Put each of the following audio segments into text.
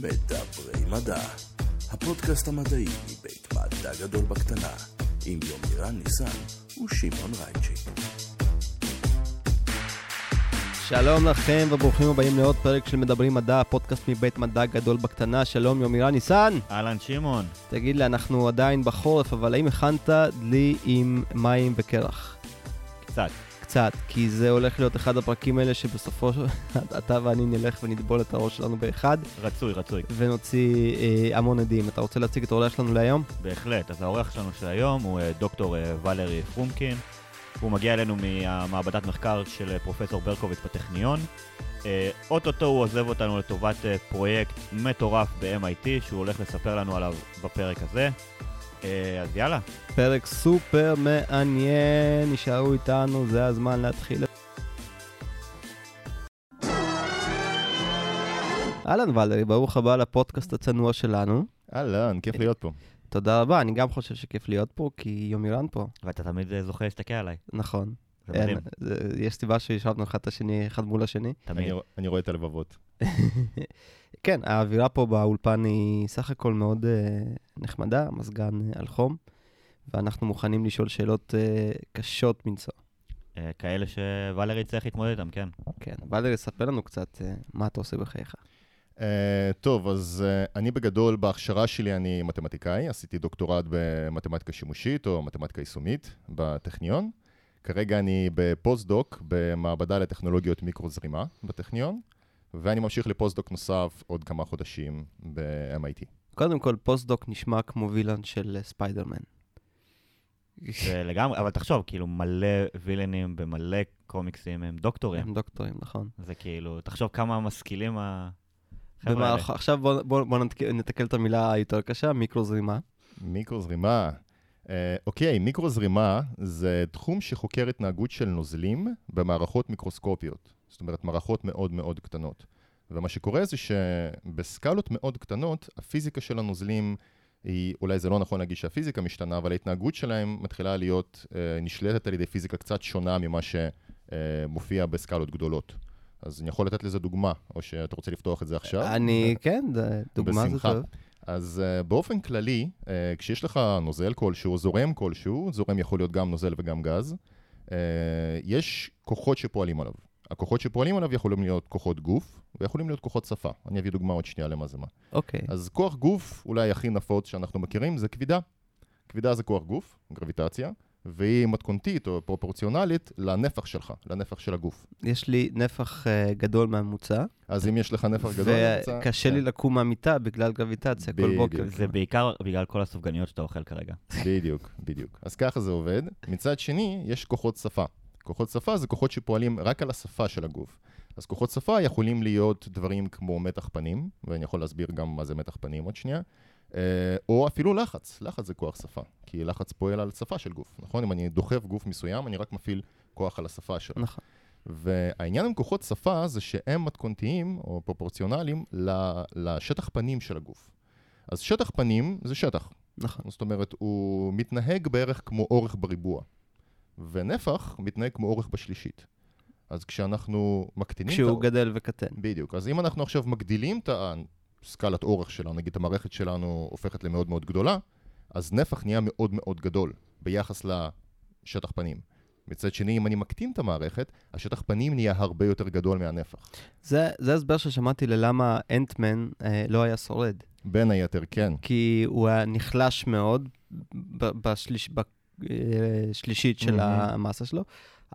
מדברי מדע, הפודקאסט המדעי מבית מדע גדול בקטנה, עם יומירן ניסן ושמעון רייצ'י. שלום לכם וברוכים הבאים לעוד פרק של מדברים מדע, פודקאסט מבית מדע גדול בקטנה. שלום יומירן ניסן. אהלן שמעון. תגיד לי, אנחנו עדיין בחורף, אבל האם הכנת דלי עם מים וקרח? קצת. קצת, כי זה הולך להיות אחד הפרקים האלה שבסופו של... אתה ואני נלך ונטבול את הראש שלנו באחד, רצוי, רצוי. ונוציא אה, המון עדים. אתה רוצה להציג את האורח שלנו להיום? בהחלט. אז האורח שלנו של היום הוא אה, דוקטור אה, ולרי פרומקין. הוא מגיע אלינו מהמעבדת מחקר של אה, פרופסור ברקוביץ בטכניון. אה, אוטוטו הוא עוזב אותנו לטובת פרויקט מטורף ב-MIT, שהוא הולך לספר לנו עליו בפרק הזה. אה, אז יאללה. פרק סופר מעניין, נשארו איתנו, זה הזמן להתחיל. אהלן ולרי, ברוך הבא לפודקאסט הצנוע שלנו. אהלן, כיף להיות פה. תודה רבה, אני גם חושב שכיף להיות פה, כי יומירן פה, ואתה תמיד אה, זוכה להסתכל עליי. נכון. זה אין, מדהים. יש סיבה שישבנו אחד את השני, אחד מול השני. תמיד. אני, אני רואה את הלבבות. כן, האווירה פה באולפן היא סך הכל מאוד uh, נחמדה, מזגן uh, על חום, ואנחנו מוכנים לשאול שאלות uh, קשות מנשוא. אה, כאלה שוולרי צריך להתמודד איתם, כן. כן, ולרי, ספר לנו קצת uh, מה אתה עושה בחייך. Uh, טוב, אז uh, אני בגדול, בהכשרה שלי אני מתמטיקאי, עשיתי דוקטורט במתמטיקה שימושית או מתמטיקה יישומית בטכניון. כרגע אני בפוסט-דוק במעבדה לטכנולוגיות מיקרו-זרימה בטכניון, ואני ממשיך לפוסט-דוק נוסף עוד כמה חודשים ב-MIT. קודם כל, פוסט-דוק נשמע כמו villain של אה, ספיידרמן. זה לגמרי, אבל תחשוב, כאילו מלא וילנים במלא קומיקסים הם דוקטורים. הם דוקטורים, נכון. זה כאילו, תחשוב כמה משכילים האלה. במהלך- עכשיו בוא, בוא, בוא נתק- נתקל את המילה היותר קשה, מיקרו-זרימה. מיקרו-זרימה. Uh, אוקיי, מיקרו-זרימה זה תחום שחוקר התנהגות של נוזלים במערכות מיקרוסקופיות. זאת אומרת, מערכות מאוד מאוד קטנות. ומה שקורה זה שבסקלות מאוד קטנות, הפיזיקה של הנוזלים היא, אולי זה לא נכון להגיד שהפיזיקה משתנה, אבל ההתנהגות שלהם מתחילה להיות uh, נשלטת על ידי פיזיקה קצת שונה ממה שמופיע בסקלות גדולות. אז אני יכול לתת לזה דוגמה, או שאתה רוצה לפתוח את זה עכשיו? אני, כן, דוגמה זה. טוב. אז uh, באופן כללי, uh, כשיש לך נוזל כלשהו, זורם כלשהו, זורם יכול להיות גם נוזל וגם גז, uh, יש כוחות שפועלים עליו. הכוחות שפועלים עליו יכולים להיות כוחות גוף, ויכולים להיות כוחות שפה. אני אביא דוגמה עוד שנייה למה זה מה. אוקיי. אז כוח גוף, אולי הכי נפוץ שאנחנו מכירים, זה כבידה. כבידה זה כוח גוף, גרביטציה, והיא מתכונתית או פרופורציונלית לנפח שלך, לנפח של הגוף. יש לי נפח uh, גדול מהממוצע, אז אם יש לך נפח גדול, נמצא- וקשה לי כן, לקום מהמיטה בגלל גרביטציה כל בדיוק. בוקר. זה בעיקר בגלל כל הסופגניות שאתה אוכל כרגע. בדיוק, בדיוק. אז ככה זה עובד. מצד שני, יש כוחות שפה. כוחות שפה זה כוחות שפועלים רק על השפה של הגוף. אז כוחות שפה יכולים להיות דברים כמו מתח פנים, ואני יכול להסביר גם מה זה מתח פנים עוד שנייה, אה, או אפילו לחץ. לחץ זה כוח שפה, כי לחץ פועל על שפה של גוף, נכון? אם אני דוחף גוף מסוים, אני רק מפעיל כוח על השפה שלו. נכון. והעניין עם כוחות שפה זה שהם מתכונתיים או פרופורציונליים לשטח פנים של הגוף. אז שטח פנים זה שטח, נכון. זאת אומרת, הוא מתנהג בערך כמו אורך בריבוע, ונפח מתנהג כמו אורך בשלישית. אז כשאנחנו מקטינים את כשהוא האורך... גדל וקטן. בדיוק. אז אם אנחנו עכשיו מגדילים את הסקלת אורך שלנו, נגיד המערכת שלנו הופכת למאוד מאוד גדולה, אז נפח נהיה מאוד מאוד גדול ביחס לשטח פנים. מצד שני, אם אני מקטין את המערכת, השטח פנים נהיה הרבה יותר גדול מהנפח. זה זה הסבר ששמעתי ללמה אנטמן אה, לא היה שורד. בין היתר, כן. כי הוא היה נחלש מאוד בשליש, בשלישית של מהמם. המסה שלו,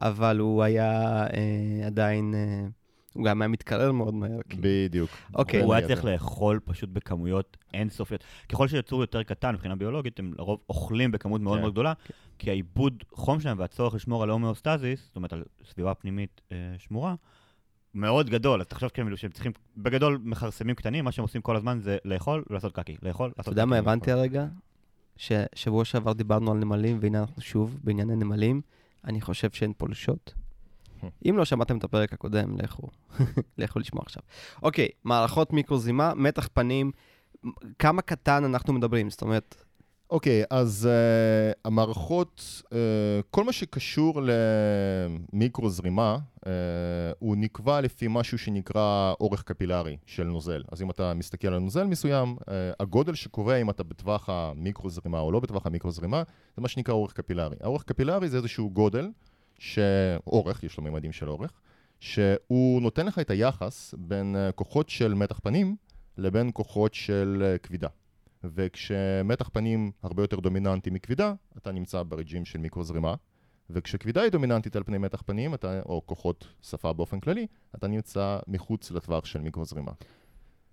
אבל הוא היה אה, עדיין, אה, הוא גם היה מתקרר מאוד מהר. כאילו. בדיוק. אוקיי. הוא היה. צריך לאכול פשוט בכמויות אינסופיות. ככל שיצור יותר קטן מבחינה ביולוגית, הם לרוב אוכלים בכמות מאוד כן. מאוד גדולה, כי העיבוד חום שלהם והצורך לשמור על הומאוסטזיס, זאת אומרת על סביבה פנימית אה, שמורה, מאוד גדול. אז תחשוב כאילו שהם צריכים, בגדול מכרסמים קטנים, מה שהם עושים כל הזמן זה לאכול ולעשות קקי. לאכול, לעשות אתה קקי. יודע מה הבנתי הרגע? ששבוע שעבר דיברנו על נמלים, והנה אנחנו שוב בענייני נמלים. אני חושב שאין פולשות. אם לא שמעתם את הפרק הקודם, לכו, לכו לשמוע עכשיו. אוקיי, מערכות מיקרוזימה, מתח פנים, כמה קטן אנחנו מדברים? זאת אומרת, אוקיי, אז uh, המערכות, uh, כל מה שקשור למיקרו זרימה, uh, הוא נקבע לפי משהו שנקרא אורך קפילרי של נוזל. אז אם אתה מסתכל על נוזל מסוים, uh, הגודל שקובע אם אתה בטווח המיקרו זרימה או לא בטווח המיקרו זרימה, זה מה שנקרא אורך קפילרי. האורך קפילרי זה איזשהו גודל, שאורך, יש לו ממדים של אורך, שהוא נותן לך את היחס בין כוחות של מתח פנים לבין כוחות של כבידה. וכשמתח פנים הרבה יותר דומיננטי מכבידה, אתה נמצא ברג'ים של מיקרוזרימה, וכשכבידה היא דומיננטית על פני מתח פנים, אתה, או כוחות שפה באופן כללי, אתה נמצא מחוץ לטווח של מיקרוזרימה.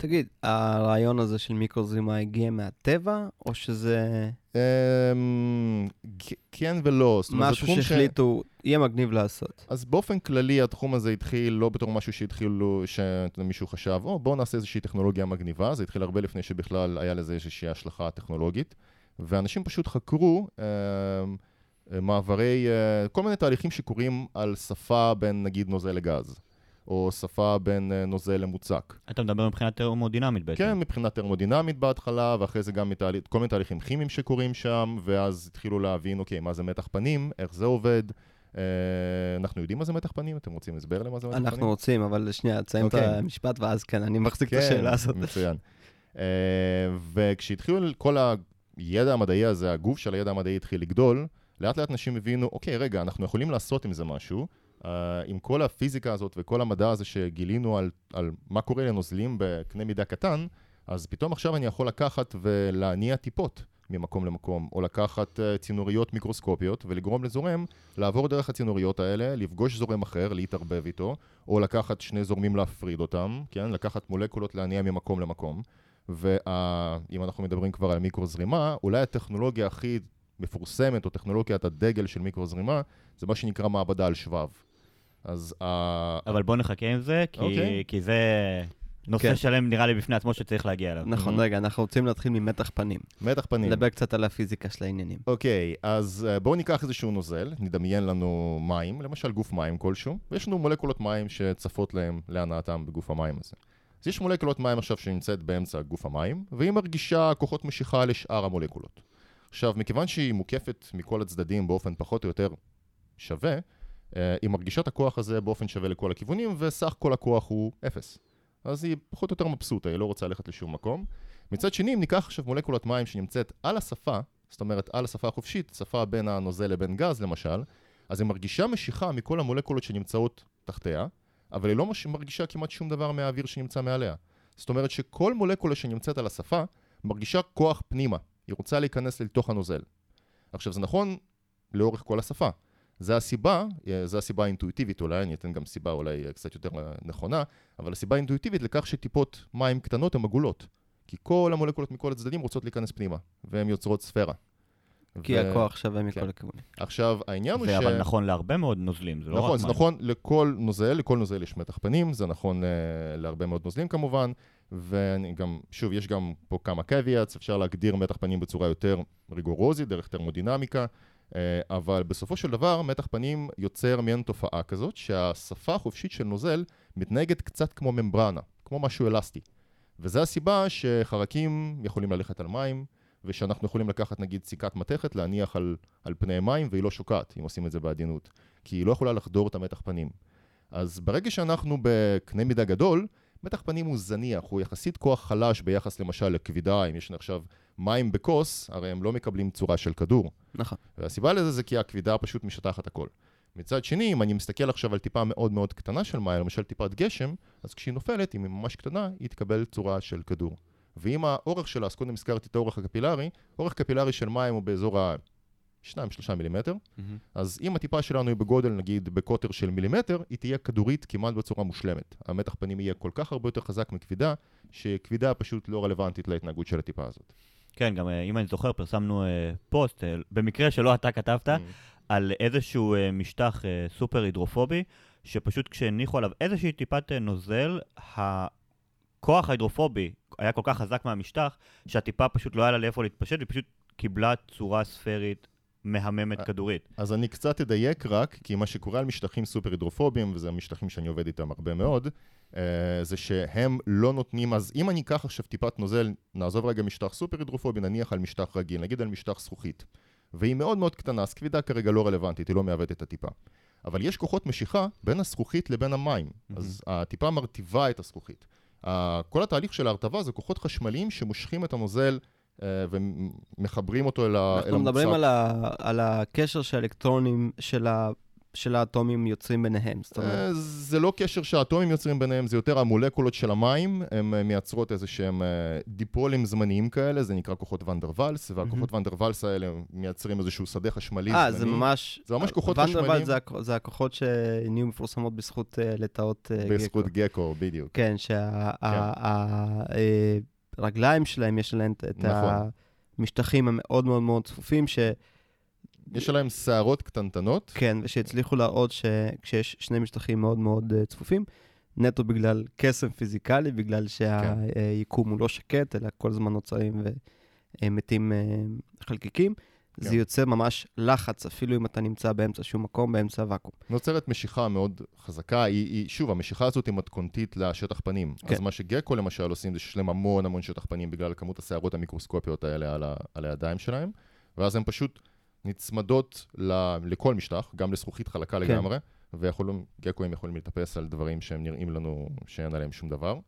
תגיד, הרעיון הזה של מיקרוזרימה הגיע מהטבע, או שזה... אמ, כן ולא. משהו שהחליטו, יהיה מגניב לעשות. אז באופן כללי התחום הזה התחיל לא בתור משהו שהתחילו, שמישהו חשב, או בואו נעשה איזושהי טכנולוגיה מגניבה, זה התחיל הרבה לפני שבכלל היה לזה איזושהי השלכה טכנולוגית, ואנשים פשוט חקרו אה, מעברי, אה, כל מיני תהליכים שקורים על שפה בין נגיד נוזל לגז, או שפה בין אה, נוזל למוצק. אתה מדבר מבחינה טרמודינמית בעצם. כן, מבחינה טרמודינמית בהתחלה, ואחרי זה גם מתהליך, כל מיני תהליכים כימיים שקורים שם, ואז התחילו להבין, אוקיי, מה זה מתח פנים, איך זה עובד. אה, אנחנו יודעים מה זה מתח פנים? אתם רוצים הסבר למה זה מתח פנים? אנחנו רוצים, אבל שנייה, תסיים את אוקיי. המשפט, ואז כן, אני מחזיק את השאלה הזאת. מצוין. אה, וכשהתחילו כל הידע המדעי הזה, הגוף של הידע המדעי התחיל לגדול, לאט לאט אנשים הבינו, אוקיי, רגע, אנחנו יכולים לעשות עם זה משהו. Uh, עם כל הפיזיקה הזאת וכל המדע הזה שגילינו על, על מה קורה לנוזלים בקנה מידה קטן, אז פתאום עכשיו אני יכול לקחת ולהניע טיפות ממקום למקום, או לקחת uh, צינוריות מיקרוסקופיות ולגרום לזורם לעבור דרך הצינוריות האלה, לפגוש זורם אחר, להתערבב איתו, או לקחת שני זורמים להפריד אותם, כן? לקחת מולקולות להניע ממקום למקום. ואם אנחנו מדברים כבר על מיקרוזרימה, אולי הטכנולוגיה הכי מפורסמת, או טכנולוגיית הדגל של מיקרוזרימה, זה מה שנקרא מעבדה על שבב. אז ה... אבל בוא נחכה עם זה, כי, אוקיי. כי זה נושא כן. שלם נראה לי בפני עצמו שצריך להגיע אליו. נכון, רגע, אנחנו רוצים להתחיל ממתח פנים. מתח פנים. נדבר קצת על הפיזיקה של העניינים. אוקיי, אז אה, בואו ניקח איזשהו נוזל, נדמיין לנו מים, למשל גוף מים כלשהו, ויש לנו מולקולות מים שצפות להם להנאתם בגוף המים הזה. אז יש מולקולות מים עכשיו שנמצאת באמצע גוף המים, והיא מרגישה כוחות משיכה לשאר המולקולות. עכשיו, מכיוון שהיא מוקפת מכל הצדדים באופן פחות או יותר שווה, אה, היא מרגישה את הכוח הזה באופן שווה לכל הכיוונים, וסך כל הכוח הוא אפס. אז היא פחות או יותר מבסוטה, היא לא רוצה ללכת לשום מקום. מצד שני, אם ניקח עכשיו מולקולת מים שנמצאת על השפה, זאת אומרת על השפה החופשית, שפה בין הנוזל לבין גז למשל, אז היא מרגישה משיכה מכל המולקולות שנמצאות תחתיה, אבל היא לא מרגישה כמעט שום דבר מהאוויר שנמצא מעליה. זאת אומרת שכל מולקולה שנמצאת על השפה מרגישה כוח פנימה, היא רוצה להיכנס לתוך הנוזל. עכשיו זה נכון לאורך כל השפה. זה הסיבה, אה, זה הסיבה האינטואיטיבית אולי, אני אתן גם סיבה אולי אה, קצת יותר אה, נכונה, אבל הסיבה האינטואיטיבית לכך שטיפות מים קטנות הן עגולות. כי כל המולקולות מכל הצדדים רוצות להיכנס פנימה, והן יוצרות ספירה. כי ו- הכוח שווה כן. מכל הכיוונים. עכשיו, העניין הוא ש... זה אבל נכון להרבה מאוד נוזלים, זה לא רק נכון, זה מים. נכון לכל נוזל, לכל נוזל יש מתח פנים, זה נכון uh, להרבה מאוד נוזלים כמובן, ואני גם, שוב, יש גם פה כמה קוויאטס, אפשר להגדיר מתח פנים בצורה יותר ריגורוזית, דרך טרמודינמיקה, uh, אבל בסופו של דבר מתח פנים יוצר מעין תופעה כזאת, שהשפה החופשית של נוזל מתנהגת קצת כמו ממברנה, כמו משהו אלסטי. וזו הסיבה שחרקים יכולים ללכת על מים, ושאנחנו יכולים לקחת נגיד סיכת מתכת, להניח על, על פני מים והיא לא שוקעת, אם עושים את זה בעדינות. כי היא לא יכולה לחדור את המתח פנים. אז ברגע שאנחנו בקנה מידה גדול, מתח פנים הוא זניח, הוא יחסית כוח חלש ביחס למשל לכבידה, אם יש לנו עכשיו מים בכוס, הרי הם לא מקבלים צורה של כדור. נכון. והסיבה לזה זה כי הכבידה פשוט משטחת הכל. מצד שני, אם אני מסתכל עכשיו על טיפה מאוד מאוד קטנה של מים, למשל טיפת גשם, אז כשהיא נופלת, אם היא ממש קטנה, היא תקבל צורה של כדור. ואם האורך שלה, אז קודם הזכרתי את האורך הקפילרי, אורך קפילרי של מים הוא באזור ה-2-3 מילימטר, אז אם הטיפה שלנו היא בגודל, נגיד, בקוטר של מילימטר, היא תהיה כדורית כמעט בצורה מושלמת. המתח פנים יהיה כל כך הרבה יותר חזק מכבידה, שכבידה פשוט לא רלוונטית להתנהגות של הטיפה הזאת. כן, גם אה, אם אני זוכר, פרסמנו אה, פוסט, אה, במקרה שלא אתה כתבת, על איזשהו משטח סופר הידרופובי, שפשוט כשהניחו עליו איזושהי טיפת נוזל, הכוח ההידרופובי היה כל כך חזק מהמשטח, שהטיפה פשוט לא היה לה לאיפה להתפשט, והיא פשוט קיבלה צורה ספרית מהממת אה, כדורית. אז אני קצת אדייק רק, כי מה שקורה על משטחים סופר הידרופובים, וזה המשטחים שאני עובד איתם הרבה מאוד, אה, זה שהם לא נותנים, אז אם אני אקח עכשיו טיפת נוזל, נעזוב רגע משטח סופר הידרופובי, נניח על משטח רגיל, נגיד על משטח זכוכית, והיא מאוד מאוד קטנה, אז כבידה כרגע לא רלוונטית, היא לא מעוותת את הטיפה. אבל יש כוחות משיכה בין הזכוכית לבין המים, mm-hmm. אז הטיפה מרטיבה את הזכוכית. כל התהליך של ההרטבה זה כוחות חשמליים שמושכים את הנוזל ומחברים אותו אל המוצר. אנחנו מדברים על, ה, על הקשר שהאלקטרונים של ה... של האטומים יוצרים ביניהם, זאת אומרת. אה, זה לא קשר שהאטומים יוצרים ביניהם, זה יותר המולקולות של המים, הן אה, מייצרות איזה שהם דיפולים זמניים כאלה, זה נקרא כוחות ונדר ואלס, והכוחות ונדר ואלס האלה מייצרים איזשהו שדה חשמלי זמני. אה, זה ממש... זה ממש כוחות חשמליים. ונדר ואלס זה הכוחות שנהיו מפורסמות בזכות לטאות גקו. בזכות גקו, בדיוק. כן, שה... כן. הרגליים שלהם, יש להם את נכון. המשטחים המאוד מאוד מאוד צפופים, ש... יש עליהם שערות קטנטנות. כן, ושהצליחו להראות שכשיש שני משטחים מאוד מאוד uh, צפופים, נטו בגלל קסם פיזיקלי, בגלל כן. שהיקום כן. הוא לא שקט, אלא כל הזמן נוצרים ומתים uh, חלקיקים. זה יוצר ממש לחץ, אפילו אם אתה נמצא באמצע שום מקום, באמצע הוואקום. נוצרת משיכה מאוד חזקה, היא, היא, שוב, המשיכה הזאת היא מתכונתית לשטח פנים. כן. אז מה שגקו למשל עושים זה שיש להם המון המון שטח פנים בגלל כמות השערות המיקרוסקופיות האלה על, ה, על הידיים שלהם, ואז הן פשוט נצמדות ל, לכל משטח, גם לזכוכית חלקה כן. לגמרי, ויכולים, גקואים יכולים לטפס על דברים שהם נראים לנו שאין עליהם שום דבר.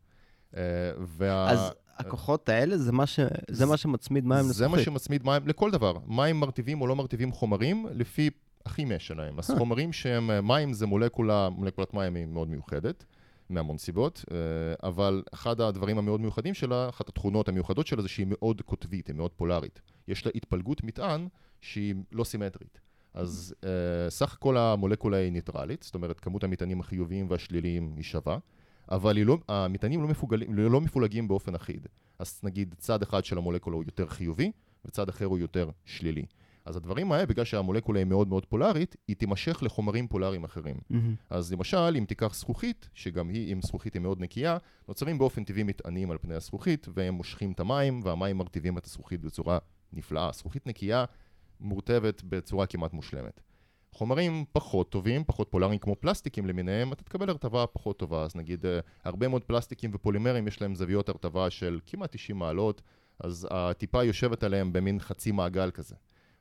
אה, וה... אז הכוחות האלה זה מה, ש... זה מה שמצמיד מים לזכוכית. זה מה שמצמיד מים לכל דבר. מים מרטיבים או לא מרטיבים חומרים לפי הכימיה שלהם. אז חומרים שהם, אה, מים זה מולקולה, מולקולת מים היא מאוד מיוחדת. מהמון סיבות, אה, אבל אחד הדברים המאוד מיוחדים שלה, אחת התכונות המיוחדות שלה זה שהיא מאוד קוטבית, היא מאוד פולארית. יש לה התפלגות מטען שהיא לא סימטרית. אז uh, סך הכל המולקולה היא ניטרלית, זאת אומרת כמות המטענים החיוביים והשליליים היא שווה. אבל לא, המטענים לא, מפוגלים, לא מפולגים באופן אחיד. אז נגיד צד אחד של המולקולה הוא יותר חיובי, וצד אחר הוא יותר שלילי. אז הדברים האלה, בגלל שהמולקולה היא מאוד מאוד פולארית, היא תימשך לחומרים פולאריים אחרים. Mm-hmm. אז למשל, אם תיקח זכוכית, שגם היא, אם זכוכית היא מאוד נקייה, נוצרים באופן טבעי מטענים על פני הזכוכית, והם מושכים את המים, והמים מרטיבים את הזכוכית בצורה נפלאה. זכוכית נקייה מורטבת בצורה כמעט מושלמת. חומרים פחות טובים, פחות פולאריים כמו פלסטיקים למיניהם, אתה תקבל הרטבה פחות טובה. אז נגיד, אה, הרבה מאוד פלסטיקים ופולימרים יש להם זוויות הרטבה של כמעט 90 מעלות, אז הטיפה יושבת עליהם במין חצי מעגל כזה.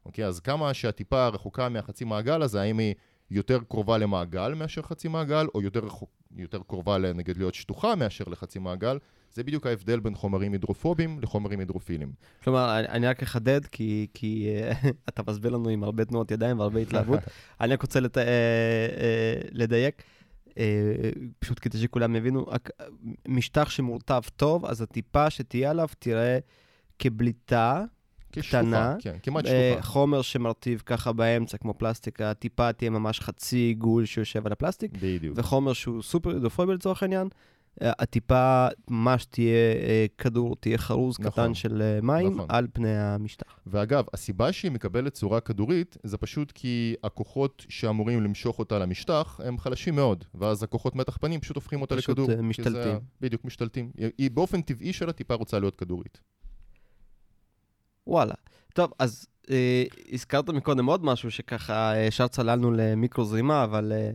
אוקיי? אז כמה שהטיפה רחוקה מהחצי מעגל הזה, האם היא יותר קרובה למעגל מאשר חצי מעגל, או יותר, רחוק, יותר קרובה, נגיד, להיות שטוחה מאשר לחצי מעגל, זה בדיוק ההבדל בין חומרים הידרופובים לחומרים הידרופילים. כלומר, אני, אני רק אחדד, כי, כי uh, אתה מסביר לנו עם הרבה תנועות ידיים והרבה התלהבות. אני רק רוצה לת, uh, uh, לדייק, פשוט כדי שכולם יבינו, משטח שמורטב טוב, אז הטיפה שתהיה עליו תראה כבליטה. קטנה, כן, כמעט שלוחה. חומר שמרטיב ככה באמצע, כמו פלסטיק, הטיפה תהיה ממש חצי עיגול שיושב על הפלסטיק. בדיוק. וחומר שהוא סופר הידרופובי לצורך העניין, הטיפה ממש תהיה אה, כדור, תהיה חרוז נכון, קטן של אה, מים נכון. על פני המשטח. ואגב, הסיבה שהיא מקבלת צורה כדורית, זה פשוט כי הכוחות שאמורים למשוך אותה למשטח, הם חלשים מאוד, ואז הכוחות מתח פנים פשוט הופכים אותה פשוט לכדור. פשוט אה, משתלטים. זה, בדיוק, משתלטים. היא באופן טבעי של הטיפה רוצה להיות כדורית. וואלה. טוב, אז אה, הזכרת מקודם עוד משהו שככה ישר צללנו למיקרו זרימה, אבל... אה,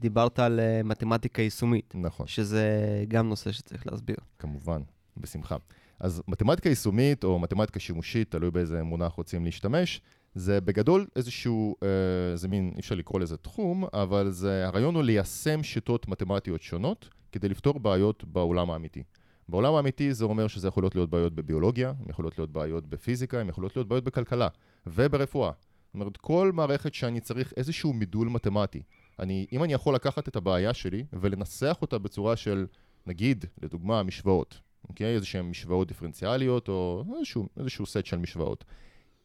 דיברת על אה, מתמטיקה יישומית. נכון. שזה גם נושא שצריך להסביר. כמובן, בשמחה. אז מתמטיקה יישומית או מתמטיקה שימושית, תלוי באיזה מונח רוצים להשתמש, זה בגדול איזשהו, אה, זה מין, אי אפשר לקרוא לזה תחום, אבל זה, הרעיון הוא ליישם שיטות מתמטיות שונות כדי לפתור בעיות בעולם האמיתי. בעולם האמיתי זה אומר שזה יכול להיות בעיות בביולוגיה, יכולות להיות בעיות בפיזיקה, הן יכולות להיות בעיות בכלכלה וברפואה. זאת אומרת, כל מערכת שאני צריך איזשהו מידול מתמטי אני, אם אני יכול לקחת את הבעיה שלי ולנסח אותה בצורה של, נגיד, לדוגמה, משוואות, אוקיי? איזה שהן משוואות דיפרנציאליות או איזשהו, איזשהו סט של משוואות.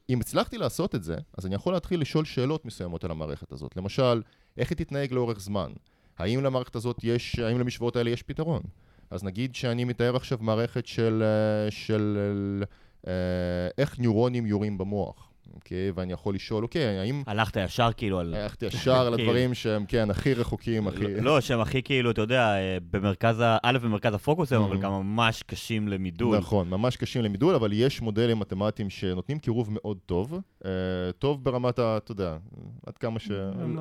אם הצלחתי לעשות את זה, אז אני יכול להתחיל לשאול שאלות מסוימות על המערכת הזאת. למשל, איך היא תתנהג לאורך זמן? האם למערכת הזאת יש, האם למשוואות האלה יש פתרון? אז נגיד שאני מתאר עכשיו מערכת של, אה, של, של אה, איך ניורונים יורים במוח. אוקיי? ואני יכול לשאול, אוקיי, האם... הלכת ישר כאילו על... הלכתי ישר על הדברים שהם, כן, הכי רחוקים, הכי... לא, שהם הכי כאילו, אתה יודע, אה, במרכז ה... א', במרכז הפוקוס היום, אבל. גם ממש קשים למידול. נכון, ממש קשים למידול, אבל יש מודלים מתמטיים שנותנים קירוב מאוד טוב. אה, טוב ברמת ה... אתה יודע, עד כמה ש...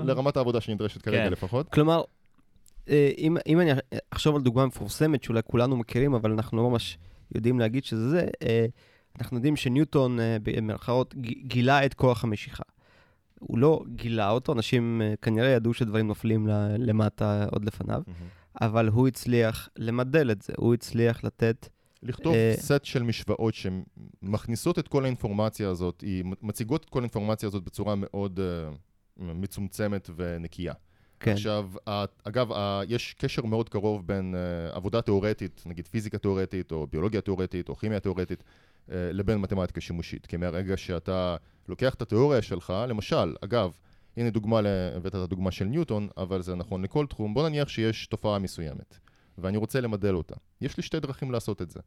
לרמת העבודה שנדרשת כרגע כן. לפחות. כלומר, אה, אם, אם אני אחשוב על דוגמה מפורסמת שאולי כולנו מכירים, אבל אנחנו לא ממש יודעים להגיד שזה זה, אנחנו יודעים שניוטון, אה, במרכאות, גילה את כוח המשיכה. הוא לא גילה אותו, אנשים אה, כנראה ידעו שדברים נופלים למטה עוד לפניו, אבל הוא הצליח למדל את זה, הוא הצליח לתת... לכתוב אה, סט של משוואות שמכניסות את כל האינפורמציה הזאת, היא מציגות את כל האינפורמציה הזאת בצורה מאוד אה, מצומצמת ונקייה. כן, עכשיו, אגב, יש קשר מאוד קרוב בין uh, עבודה תיאורטית, נגיד פיזיקה תיאורטית, או ביולוגיה תיאורטית, או כימיה תיאורטית, uh, לבין מתמטיקה שימושית. כי מהרגע שאתה לוקח את התיאוריה שלך, למשל, אגב, הנה דוגמה, הבאת את הדוגמה של ניוטון, אבל זה נכון לכל תחום, בוא נניח שיש תופעה מסוימת, ואני רוצה למדל אותה. יש לי שתי דרכים לעשות את זה.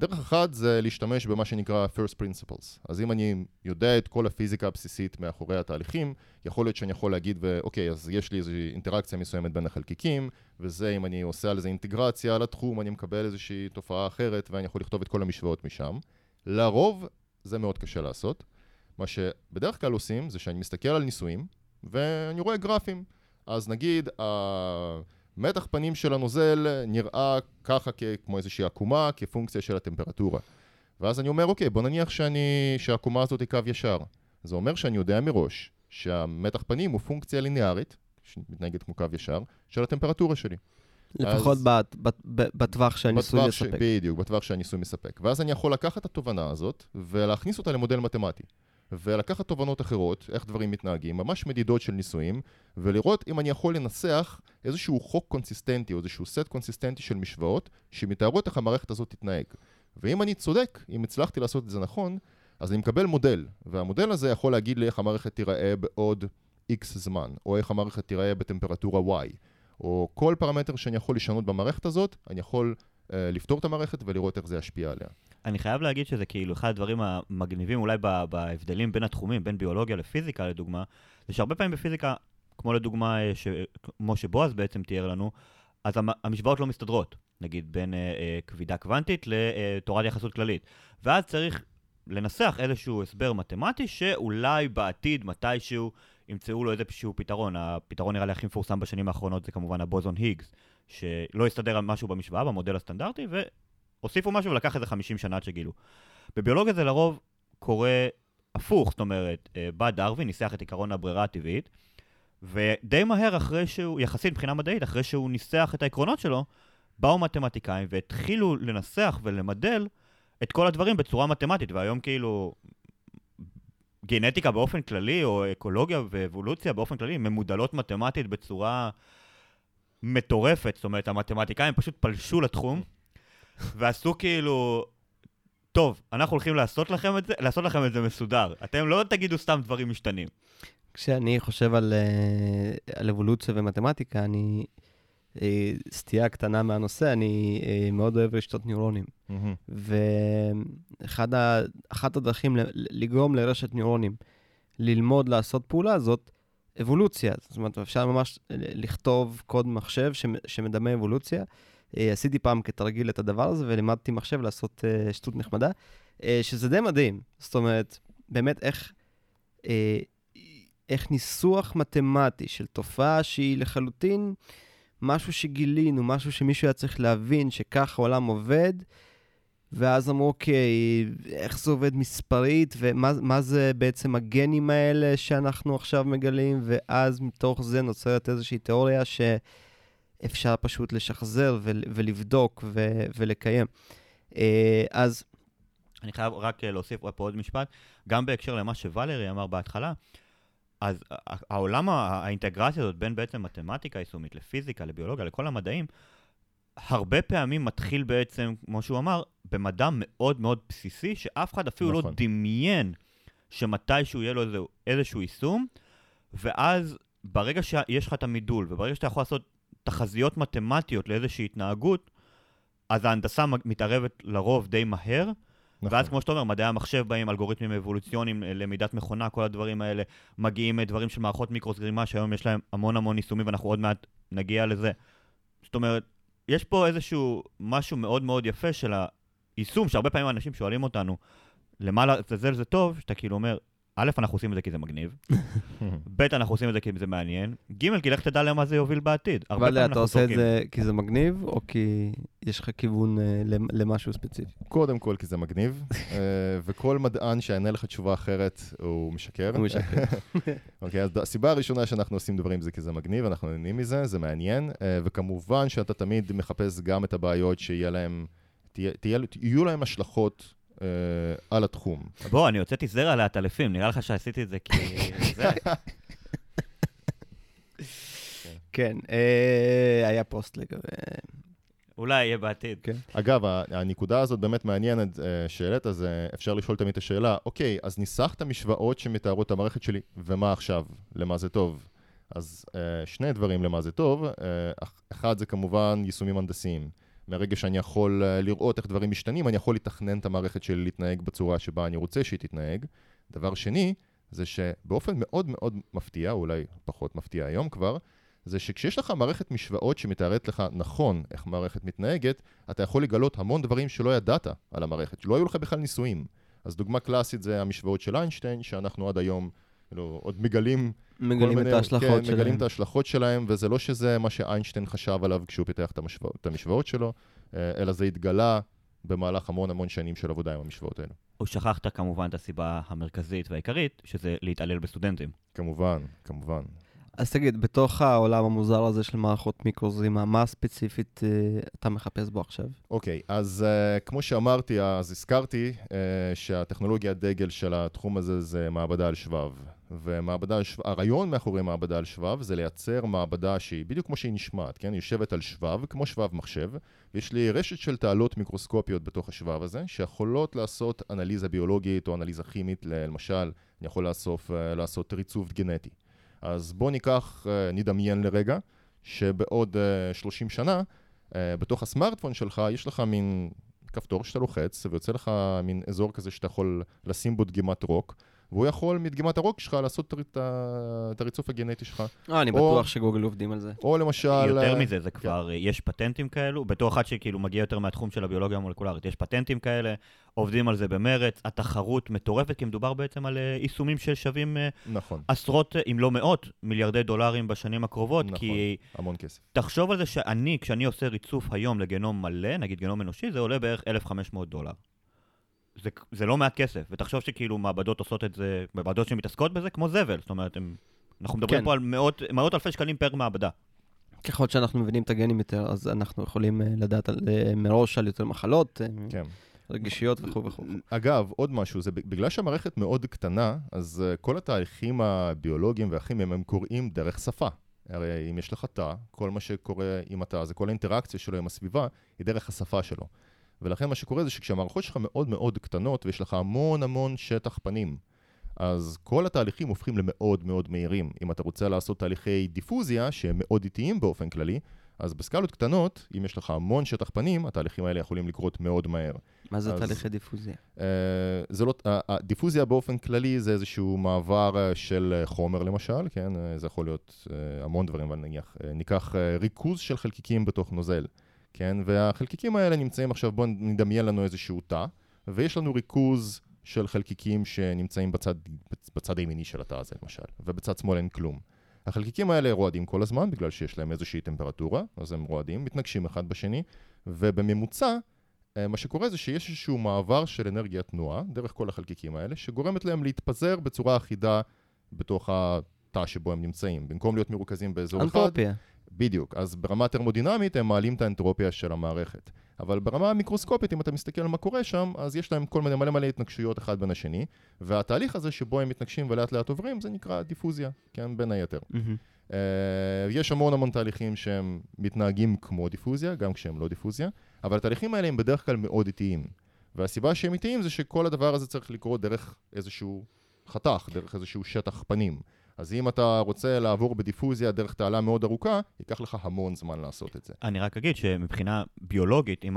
דרך אחת זה להשתמש במה שנקרא first principles. אז אם אני יודע את כל הפיזיקה הבסיסית מאחורי התהליכים, יכול להיות שאני יכול להגיד, אוקיי, אז יש לי איזושהי אינטראקציה מסוימת בין החלקיקים, וזה, אם אני עושה על זה אינטגרציה על התחום, אני מקבל איזושהי תופעה אחרת, ואני יכול לכתוב את כל המשוואות משם. לרוב, זה מאוד קשה לעשות. מה שבדרך כלל עושים, זה שאני מסתכל על ניסויים, ואני רואה גרפים. אז נגיד, המתח פנים של הנוזל נראה ככה כמו איזושהי עקומה, כפונקציה של הטמפרטורה. ואז אני אומר, אוקיי, בוא נניח שאני, שהעקומה הזאת היא קו ישר. זה אומר שאני יודע מראש שהמתח פנים הוא פונקציה ליניארית, שמתנהגת כמו קו ישר, של הטמפרטורה שלי. לפחות בת- בת- בטווח שהניסוי בטווח ש- יספק. בדיוק, בטווח שהניסוי מספק. ואז אני יכול לקחת את התובנה הזאת ולהכניס אותה למודל מתמטי. ולקחת תובנות אחרות, איך דברים מתנהגים, ממש מדידות של ניסויים, ולראות אם אני יכול לנסח איזשהו חוק קונסיסטנטי או איזשהו סט קונסיסטנטי של משוואות שמתארות איך המערכת הזאת תתנהג. ואם אני צודק, אם הצלחתי לעשות את זה נכון, אז אני מקבל מודל, והמודל הזה יכול להגיד לי איך המערכת תיראה בעוד X זמן, או איך המערכת תיראה בטמפרטורה Y, או כל פרמטר שאני יכול לשנות במערכת הזאת, אני יכול אה, לפתור את המערכת ולראות איך זה ישפיע עליה. אני חייב להגיד שזה כאילו אחד הדברים המגניבים אולי בהבדלים בין התחומים, בין ביולוגיה לפיזיקה לדוגמה, זה שהרבה פעמים בפיזיקה, כמו לדוגמה, אה, ש... כמו שבועז בעצם תיאר לנו, אז המ- המשוואות לא מסתדרות, נגיד בין אה, אה, כבידה קוונטית לתורת יחסות כללית. ואז צריך לנסח איזשהו הסבר מתמטי שאולי בעתיד, מתישהו, ימצאו לו איזשהו פתרון. הפתרון נראה לי הכי מפורסם בשנים האחרונות זה כמובן הבוזון היגס, שלא הסתדר משהו במשוואה, במודל הסטנדרטי, והוסיפו משהו ולקח איזה 50 שנה עד שגילו. בביולוגיה זה לרוב קורה הפוך, זאת אומרת, אה, בא דרווין, ניסח את עקרון הברירה הטבעית, ודי מהר אחרי שהוא, יחסית מבחינה מדעית, אחרי שהוא ניסח את העקרונות שלו, באו מתמטיקאים והתחילו לנסח ולמדל את כל הדברים בצורה מתמטית, והיום כאילו גנטיקה באופן כללי, או אקולוגיה ואבולוציה באופן כללי, ממודלות מתמטית בצורה מטורפת. זאת אומרת, המתמטיקאים פשוט פלשו לתחום, ועשו כאילו, טוב, אנחנו הולכים לעשות לכם את זה, לעשות לכם את זה מסודר. אתם לא תגידו סתם דברים משתנים. כשאני חושב על, אה, על אבולוציה ומתמטיקה, אני, סטייה קטנה מהנושא, אני אה, מאוד אוהב רשתות ניורונים. ואחת הדרכים לגרום לרשת ניורונים ללמוד לעשות פעולה הזאת, אבולוציה. זאת אומרת, אפשר ממש לכתוב קוד מחשב שמ- שמדמה אבולוציה. אה, עשיתי פעם כתרגיל את הדבר הזה ולימדתי מחשב לעשות אה, שטות נחמדה, אה, שזה די מדהים. זאת אומרת, באמת איך, אה, איך ניסוח מתמטי של תופעה שהיא לחלוטין משהו שגילינו, משהו שמישהו היה צריך להבין שככה העולם עובד, ואז אמרו, אוקיי, איך זה עובד מספרית, ומה מה זה בעצם הגנים האלה שאנחנו עכשיו מגלים, ואז מתוך זה נוצרת איזושהי תיאוריה שאפשר פשוט לשחזר ול, ולבדוק ולקיים. אה, אז אני חייב רק אה, להוסיף פה עוד משפט, גם בהקשר למה שוולרי אמר בהתחלה, אז ה- העולם, ה- האינטגרציה הזאת בין בעצם מתמטיקה יישומית לפיזיקה, לביולוגיה, לכל המדעים, הרבה פעמים מתחיל בעצם, כמו שהוא אמר, במדע מאוד מאוד בסיסי, שאף אחד אפילו לא נכון. דמיין שמתישהו יהיה לו איזה, איזשהו יישום, ואז ברגע שיש לך את המידול, וברגע שאתה יכול לעשות תחזיות מתמטיות לאיזושהי התנהגות, אז ההנדסה מתערבת לרוב די מהר, נכון. ואז כמו שאתה אומר, מדעי המחשב באים, אלגוריתמים אבולוציוניים, אה, למידת מכונה, כל הדברים האלה, מגיעים אה, דברים של מערכות מיקרו-סגרימה, שהיום יש להם המון המון יישומים, ואנחנו עוד מעט נגיע לזה. זאת אומרת, יש פה איזשהו משהו מאוד מאוד יפה של היישום, שהרבה פעמים אנשים שואלים אותנו, למה לעזאזל זה טוב, שאתה כאילו אומר, א', אנחנו עושים את זה כי זה מגניב, ב', אנחנו עושים את זה כי זה מעניין, ג', כי לך תדע למה זה יוביל בעתיד. אבל אתה עושה את. זה כי זה מגניב, או כי יש לך כיוון אה, למ- למשהו ספציפי? קודם כל כי זה מגניב, אה, וכל מדען שיענה לך תשובה אחרת, הוא משקר. הוא משקר. אוקיי, אז הסיבה הראשונה שאנחנו עושים דברים זה כי זה מגניב, אנחנו נהנים מזה, זה מעניין, אה, וכמובן שאתה תמיד מחפש גם את הבעיות שיהיה להם, תהיה, תהיה, יהיו להם השלכות אה, על התחום. בוא, אני הוצאתי זרע לעטלפים, נראה לך שעשיתי את זה כי... כן, אה, היה פוסט לגבי... אולי יהיה בעתיד. כן. אגב, הנקודה הזאת באמת מעניינת אה, שהעלית, אז אה, אפשר לשאול תמיד את השאלה, אוקיי, אז ניסחת משוואות שמתארות את המערכת שלי, ומה עכשיו? למה זה טוב? אז אה, שני דברים למה זה טוב, אח- אחד זה כמובן יישומים הנדסיים. מהרגע שאני יכול אה, לראות איך דברים משתנים, אני יכול לתכנן את המערכת שלי להתנהג בצורה שבה אני רוצה שהיא תתנהג. דבר שני, זה שבאופן מאוד מאוד מפתיע, אולי פחות מפתיע היום כבר, זה שכשיש לך מערכת משוואות שמתארת לך נכון איך מערכת מתנהגת, אתה יכול לגלות המון דברים שלא ידעת על המערכת, שלא היו לך בכלל ניסויים. אז דוגמה קלאסית זה המשוואות של איינשטיין, שאנחנו עד היום כאילו, עוד מגלים מגלים את מיני- ההשלכות כן, שלהם. מגלים את ההשלכות שלהם, וזה לא שזה מה שאיינשטיין חשב עליו כשהוא פיתח את המשוואות, את המשוואות שלו, אה, אלא זה התגלה במהלך המון המון שנים של עבודה עם המשוואות האלו. או שכחת כמובן את הסיבה המרכזית והעיקרית, שזה להתעלל בסטודנטים. כמובן, כמובן. אז תגיד, בתוך העולם המוזר הזה של מערכות מיקרוזרימה, מה ספציפית אה, אתה מחפש בו עכשיו? אוקיי, אז uh, כמו שאמרתי, אז הזכרתי uh, שהטכנולוגיה הדגל של התחום הזה זה מעבדה על שבב. ומעבדה על שבב, הרעיון מאחורי מעבדה על שבב זה לייצר מעבדה שהיא בדיוק כמו שהיא נשמעת, כן? היא יושבת על שבב, כמו שבב מחשב, ויש לי רשת של תעלות מיקרוסקופיות בתוך השבב הזה, שיכולות לעשות אנליזה ביולוגית או אנליזה כימית, למשל, אני יכול לאסוף, uh, לעשות ריצוף גנטי. אז בוא ניקח, uh, נדמיין לרגע, שבעוד uh, 30 שנה, uh, בתוך הסמארטפון שלך יש לך מין כפתור שאתה לוחץ, ויוצא לך מין אזור כזה שאתה יכול לשים בו דגימת רוק, והוא יכול מדגימת הרוק שלך לעשות את הריצוף הגנטי שלך. אה, אני או- בטוח שגוגל עובדים על זה. או למשל... יותר אה, מזה, זה כבר, יש פטנטים כאלו, בתור אחד שכאילו מגיע יותר מהתחום של הביולוגיה המולקולרית, יש פטנטים כאלה, עובדים על זה במרץ, התחרות מטורפת, כי מדובר בעצם על אה, יישומים ששווים אה, נכון, עשרות, אם לא מאות, מיליארדי דולרים בשנים הקרובות, נכון. כי המון כסף. תחשוב על זה שאני, כשאני עושה ריצוף היום לגנום מלא, נגיד גנום אנושי, זה עולה בערך 1,500 דולר. זה, זה לא מעט כסף, ותחשוב שכאילו מעבדות עושות את זה, מעבדות שמתעסקות בזה, כמו זבל, זאת אומרת, הם, אנחנו מדברים כן. פה על מאות, מאות אלפי שקלים פר מעבדה. ככל שאנחנו מבינים את הגנים יותר, אז אנחנו יכולים אה, לדעת על, אה, מראש על יותר מחלות, אה, כן. רגישויות וכו' וכו'. אגב, עוד משהו, זה בגלל שהמערכת מאוד קטנה, אז uh, כל התהליכים הביולוגיים והכימיים הם קורים דרך שפה. הרי אם יש לך תא, כל מה שקורה עם התא, זה כל האינטראקציה שלו עם הסביבה, היא דרך השפה שלו. ולכן מה שקורה זה שכשהמערכות שלך מאוד מאוד קטנות, ויש לך המון המון שטח פנים, אז כל התהליכים הופכים למאוד מאוד מהירים. אם אתה רוצה לעשות תהליכי דיפוזיה, שהם מאוד איטיים באופן כללי, אז בסקלות קטנות, אם יש לך המון שטח פנים, התהליכים האלה יכולים לקרות מאוד מהר. מה זה אז- תהליכי דיפוזיה? אה, זה לא, ה- הדיפוזיה באופן כללי זה איזשהו מעבר של חומר למשל, כן? זה יכול להיות אה, המון דברים, אבל נניח, אה, ניקח אה, ריכוז של חלקיקים בתוך נוזל, כן? והחלקיקים האלה נמצאים עכשיו, בואו נדמיין לנו איזשהו תא, ויש לנו ריכוז של חלקיקים שנמצאים בצד, בצד הימיני של התא הזה למשל, ובצד שמאל אין כלום. החלקיקים האלה רועדים כל הזמן בגלל שיש להם איזושהי טמפרטורה, אז הם רועדים, מתנגשים אחד בשני, ובממוצע אה, מה שקורה זה שיש איזשהו מעבר של אנרגיית תנועה דרך כל החלקיקים האלה, שגורמת להם להתפזר בצורה אחידה בתוך התא שבו הם נמצאים. במקום להיות מרוכזים באזור אחד, אנטרופיה. בדיוק. אז ברמה טרמודינמית הם מעלים את האנטרופיה של המערכת. אבל ברמה המיקרוסקופית, אם אתה מסתכל על מה קורה שם, אז יש להם כל מיני מלא מלא התנגשויות אחד בין השני, והתהליך הזה שבו הם מתנגשים ולאט לאט עוברים, זה נקרא דיפוזיה, כן? בין היתר. מהמם. Uh, יש המון המון תהליכים שהם מתנהגים כמו דיפוזיה, גם כשהם לא דיפוזיה, אבל התהליכים האלה הם בדרך כלל מאוד איטיים. והסיבה שהם איטיים זה שכל הדבר הזה צריך לקרות דרך איזשהו חתך, דרך איזשהו שטח פנים. אז אם אתה רוצה לעבור בדיפוזיה דרך תעלה מאוד ארוכה, ייקח לך המון זמן לעשות את זה. אני רק אגיד שמבחינה ביולוגית, אם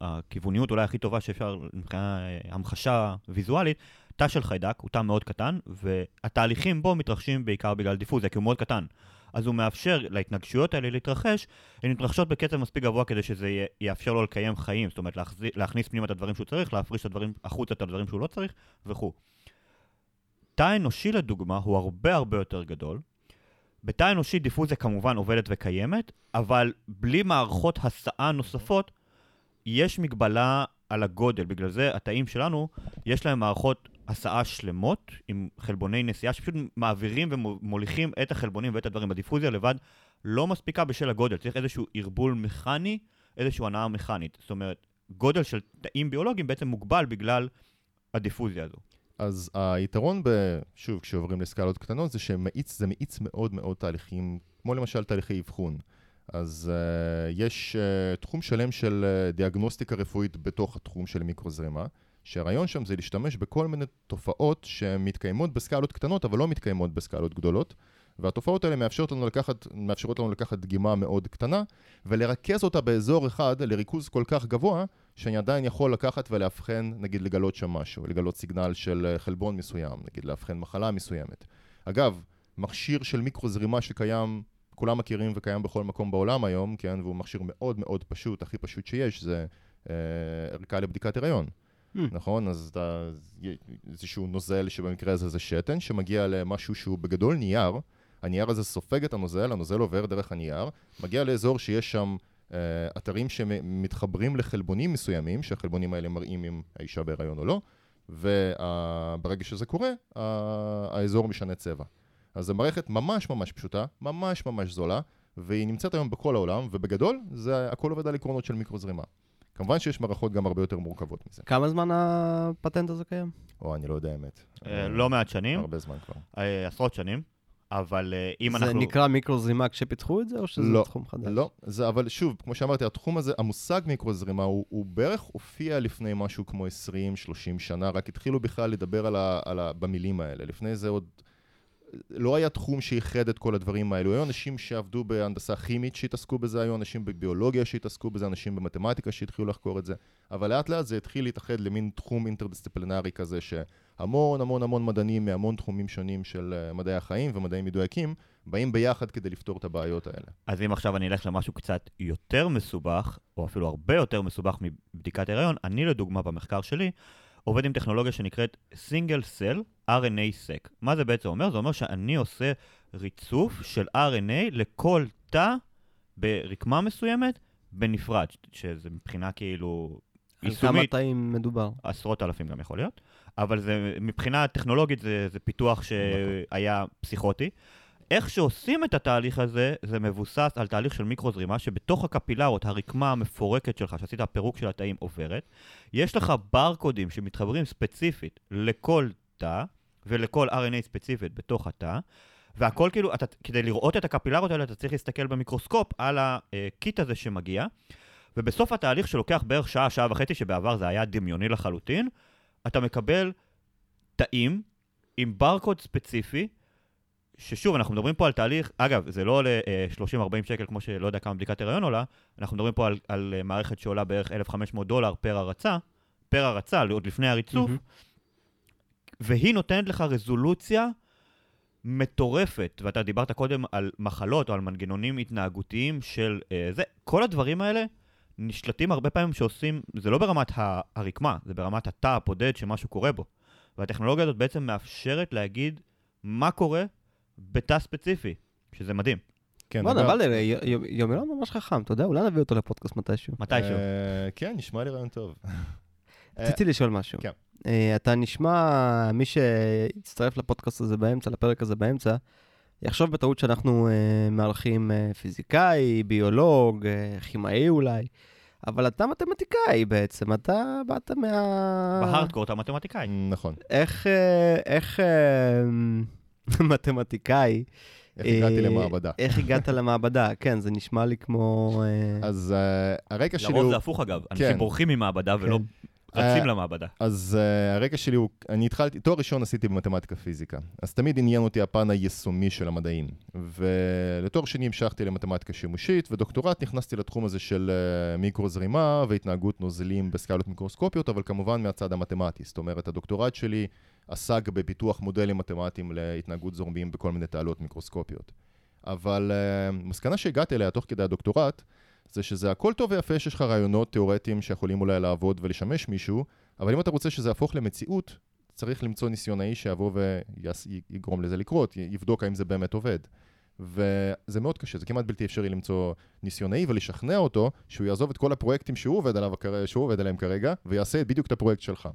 הכיווניות אולי הכי טובה שאפשר מבחינה אה, המחשה ויזואלית, תא של חיידק הוא תא מאוד קטן, והתהליכים בו מתרחשים בעיקר בגלל דיפוזיה, כי הוא מאוד קטן. אז הוא מאפשר להתנגשויות האלה להתרחש, הן מתרחשות בקצב מספיק גבוה כדי שזה יאפשר לו לקיים חיים, זאת אומרת להכניס פנימה את הדברים שהוא צריך, להפריש את הדברים החוצה את הדברים שהוא לא צריך, וכו'. תא אנושי לדוגמה הוא הרבה הרבה יותר גדול. בתא אנושי דיפוזיה כמובן עובדת וקיימת, אבל בלי מערכות הסעה נוספות, יש מגבלה על הגודל. בגלל זה התאים שלנו, יש להם מערכות הסעה שלמות, עם חלבוני נסיעה, שפשוט מעבירים ומוליכים את החלבונים ואת הדברים. הדיפוזיה לבד לא מספיקה בשל הגודל, צריך איזשהו ערבול מכני, איזושהי הנעה מכנית. זאת אומרת, גודל של תאים ביולוגיים בעצם מוגבל בגלל הדיפוזיה הזו. אז היתרון, ב, שוב, כשעוברים לסקלות קטנות, זה שמאיץ, זה מאיץ מאוד מאוד תהליכים, כמו למשל תהליכי אבחון. אז uh, יש uh, תחום שלם של uh, דיאגנוסטיקה רפואית בתוך התחום של מיקרוזרימה, שהרעיון שם זה להשתמש בכל מיני תופעות שמתקיימות בסקלות קטנות, אבל לא מתקיימות בסקלות גדולות. והתופעות האלה מאפשרות לנו לקחת, מאפשרות לנו לקחת דגימה מאוד קטנה ולרכז אותה באזור אחד לריכוז כל כך גבוה שאני עדיין יכול לקחת ולאבחן, נגיד לגלות שם משהו, לגלות סיגנל של אה, חלבון מסוים, נגיד לאבחן מחלה מסוימת. אגב, מכשיר של מיקרוזרימה שקיים, כולם מכירים וקיים בכל מקום בעולם היום, כן, והוא מכשיר מאוד מאוד פשוט, הכי פשוט שיש, זה אה, ערכה לבדיקת הריון. Hmm. נכון? אז אתה, איזשהו נוזל שבמקרה הזה זה שתן, שמגיע למשהו שהוא בגדול נייר, הנייר הזה סופג את הנוזל, הנוזל עובר דרך הנייר, מגיע לאזור שיש שם אתרים שמתחברים לחלבונים מסוימים, שהחלבונים האלה מראים אם האישה בהיריון או לא, וברגע שזה קורה, האזור משנה צבע. אז זו מערכת ממש ממש פשוטה, ממש ממש זולה, והיא נמצאת היום בכל העולם, ובגדול, זה הכל עובד על עקרונות של מיקרוזרימה. כמובן שיש מערכות גם הרבה יותר מורכבות מזה. כמה זמן הפטנט הזה קיים? או, אני לא יודע האמת. אה, לא מעט שנים, הרבה זמן כבר. אה, עשרות שנים, אבל אה, אם זה אנחנו... נקרא מיקרוזרימה כשפיתחו את זה, או שזה לא, תחום חדש? לא, זה, אבל שוב, כמו שאמרתי, התחום הזה, המושג מיקרוזרימה, הוא, הוא בערך הופיע לפני משהו כמו 20-30 שנה, רק התחילו בכלל לדבר על ה, על ה, במילים האלה. לפני זה עוד לא היה תחום שאיחד את כל הדברים האלו. היו אנשים שעבדו בהנדסה כימית שהתעסקו בזה, היו אנשים בביולוגיה שהתעסקו בזה, אנשים במתמטיקה שהתחילו לחקור את זה, אבל לאט לאט זה התחיל להתאחד למין תחום אינטרדיסציפלינרי כזה, שהמון המון המון מדענים מהמון תחומים שונים של אה, מדעי החיים ומדעים מדויקים, באים ביחד כדי לפתור את הבעיות האלה. אז אם עכשיו אני אלך למשהו קצת יותר מסובך, או אפילו הרבה יותר מסובך מבדיקת הריון, אני לדוגמה במחקר שלי עובד עם טכנולוגיה שנקראת Single Cell RNA Sec. מה זה בעצם אומר? זה אומר שאני עושה ריצוף של RNA לכל תא ברקמה מסוימת בנפרד, שזה מבחינה כאילו על כמה תאים מדובר? עשרות אלפים גם יכול להיות, אבל זה, מבחינה טכנולוגית זה, זה פיתוח שהיה פסיכוטי. איך שעושים את התהליך הזה, זה מבוסס על תהליך של מיקרוזרימה, שבתוך הקפילרות, הרקמה המפורקת שלך, שעשית הפירוק של התאים עוברת, יש לך ברקודים שמתחברים ספציפית לכל תא, ולכל RNA ספציפית בתוך התא, והכל כאילו, אתה, כדי לראות את הקפילרות האלה, אתה צריך להסתכל במיקרוסקופ על הקיט הזה שמגיע, ובסוף התהליך שלוקח בערך שעה, שעה וחצי, שבעבר זה היה דמיוני לחלוטין, אתה מקבל תאים עם ברקוד ספציפי, ששוב, אנחנו מדברים פה על תהליך, אגב, זה לא עולה אה, 30-40 שקל כמו שלא יודע כמה בדיקת הריון עולה, אנחנו מדברים פה על, על אה, מערכת שעולה בערך 1,500 דולר פר הרצה, פר הרצה, עוד לפני הריצוף, מהמם. והיא נותנת לך רזולוציה מטורפת, ואתה דיברת קודם על מחלות או על מנגנונים התנהגותיים של אה, זה, כל הדברים האלה נשלטים הרבה פעמים שעושים, זה לא ברמת הרקמה, זה ברמת התא הבודד שמשהו קורה בו. והטכנולוגיה הזאת בעצם מאפשרת להגיד מה קורה בתא ספציפי, שזה מדהים, כן, בוא'נה, אגב, אבל יומילון ממש חכם, אתה יודע, אולי נביא אותו לפודקאסט מתישהו. מתישהו. אה, כן, נשמע לי רעיון טוב. רציתי לשאול משהו. כן. אה, אתה נשמע, מי שיצטרף לפודקאסט הזה באמצע, לפרק הזה באמצע, יחשוב בטעות שאנחנו אה, מארחים אה, פיזיקאי, ביולוג, אה, כימאי אולי, אבל אתה מתמטיקאי בעצם, אתה באת מה... בהארדקור אתה מתמטיקאי. נכון. איך, אה, איך אה, מתמטיקאי, איך הגעתי אה, למעבדה? איך הגעת למעבדה? כן, זה נשמע לי כמו... אה, אז אה, הרקע שלי לרוב הוא... זה הפוך אגב, אנשים כן. בורחים ממעבדה ולא כן. רצים אה, למעבדה. אז uh, הרקע שלי הוא, אני התחלתי, תואר ראשון עשיתי במתמטיקה פיזיקה, אז תמיד עניין אותי הפן היישומי של המדעים. ולתואר שני המשכתי למתמטיקה שימושית, ודוקטורט נכנסתי לתחום הזה של uh, מיקרו זרימה והתנהגות נוזלים בסקלות מיקרוסקופיות, אבל כמובן מהצד המתמטי. זאת אומרת, הדוקטורט שלי עסק בפיתוח מודלים מתמטיים להתנהגות זורמים בכל מיני תעלות מיקרוסקופיות. אבל uh, מסקנה שהגעתי אליה תוך כדי הדוקטורט, זה שזה הכל טוב ויפה שיש לך רעיונות תיאורטיים שיכולים אולי לעבוד ולשמש מישהו, אבל אם אתה רוצה שזה יהפוך למציאות, צריך למצוא ניסיונאי שיבוא ויגרום לזה לקרות, יבדוק האם זה באמת עובד. וזה מאוד קשה, זה כמעט בלתי אפשרי למצוא ניסיונאי ולשכנע אותו שהוא יעזוב את כל הפרויקטים שהוא עובד, עליו, שהוא עובד עליהם כרגע, ויעשה בדיוק את הפרויקט שלך.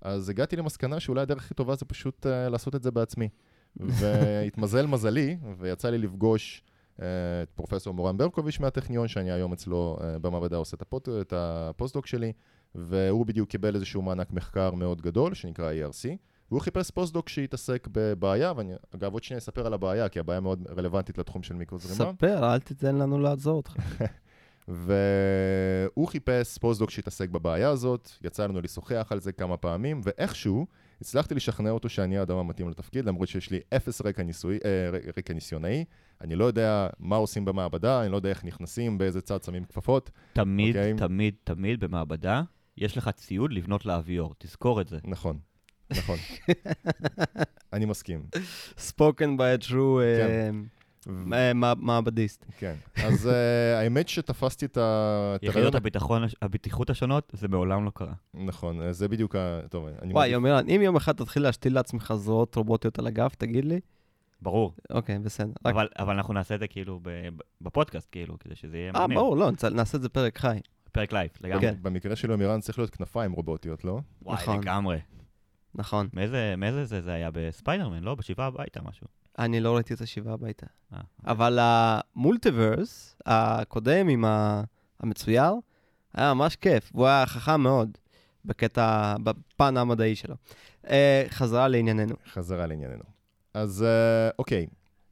אז הגעתי למסקנה שאולי הדרך הכי טובה זה פשוט uh, לעשות את זה בעצמי. והתמזל מזלי, ויצא לי לפגוש את פרופסור מורן ברקוביץ' מהטכניון, שאני היום אצלו אה, במעבדה עושה את, הפוט, את הפוסט-דוק שלי, והוא בדיוק קיבל איזשהו מענק מחקר מאוד גדול, שנקרא ERC, והוא חיפש פוסט-דוק שהתעסק בבעיה, ואני אגב עוד שנייה אספר על הבעיה, כי הבעיה מאוד רלוונטית לתחום של מיקרוזרימה. ספר, אל תיתן לנו לעצור אותך. והוא חיפש פוסט-דוק שהתעסק בבעיה הזאת, יצא לנו לשוחח על זה כמה פעמים, ואיכשהו הצלחתי לשכנע אותו שאני האדם המתאים לתפקיד, למרות שיש לי אפס רקע, ניסוי, אה, רקע ניסיונאי. אני לא יודע מה עושים במעבדה, אני לא יודע איך נכנסים, באיזה צד שמים כפפות. תמיד, okay. אוקיי? תמיד, תמיד במעבדה יש לך ציוד לבנות לאוויור, תזכור את זה. נכון, נכון. אני מסכים. spoken by a true... כן. Uh... מעבדיסט. כן, אז אה, האמת שתפסתי את ה... יחידות הבטיחות השונות, זה מעולם לא קרה. נכון, אה, זה בדיוק ה... טוב, אני... וואי, יומירן, אם יום אחד תתחיל להשתיל לעצמך זרועות רובוטיות על הגב, תגיד לי. ברור. אוקיי, בסדר. אבל, אבל אנחנו נעשה את זה כאילו בפודקאסט, כאילו, כדי שזה יהיה מעניין. אה, ברור, לא, נעשה את זה פרק חי. פרק לייב, לגמרי. כן. במקרה של יומירן צריך להיות כנפיים רובוטיות, לא? וואי, נכון. לגמרי. נכון. מאיזה, מאיזה זה, זה היה בספיידרמן, לא? בשבעה הביתה משהו. אני לא ראיתי את השבעה הביתה. אה, אבל המולטיברס הקודם עם המצויר, היה ממש כיף, והוא היה חכם מאוד בקטע, בפן המדעי שלו. אה, חזרה לענייננו. חזרה לענייננו. אז אה, אוקיי,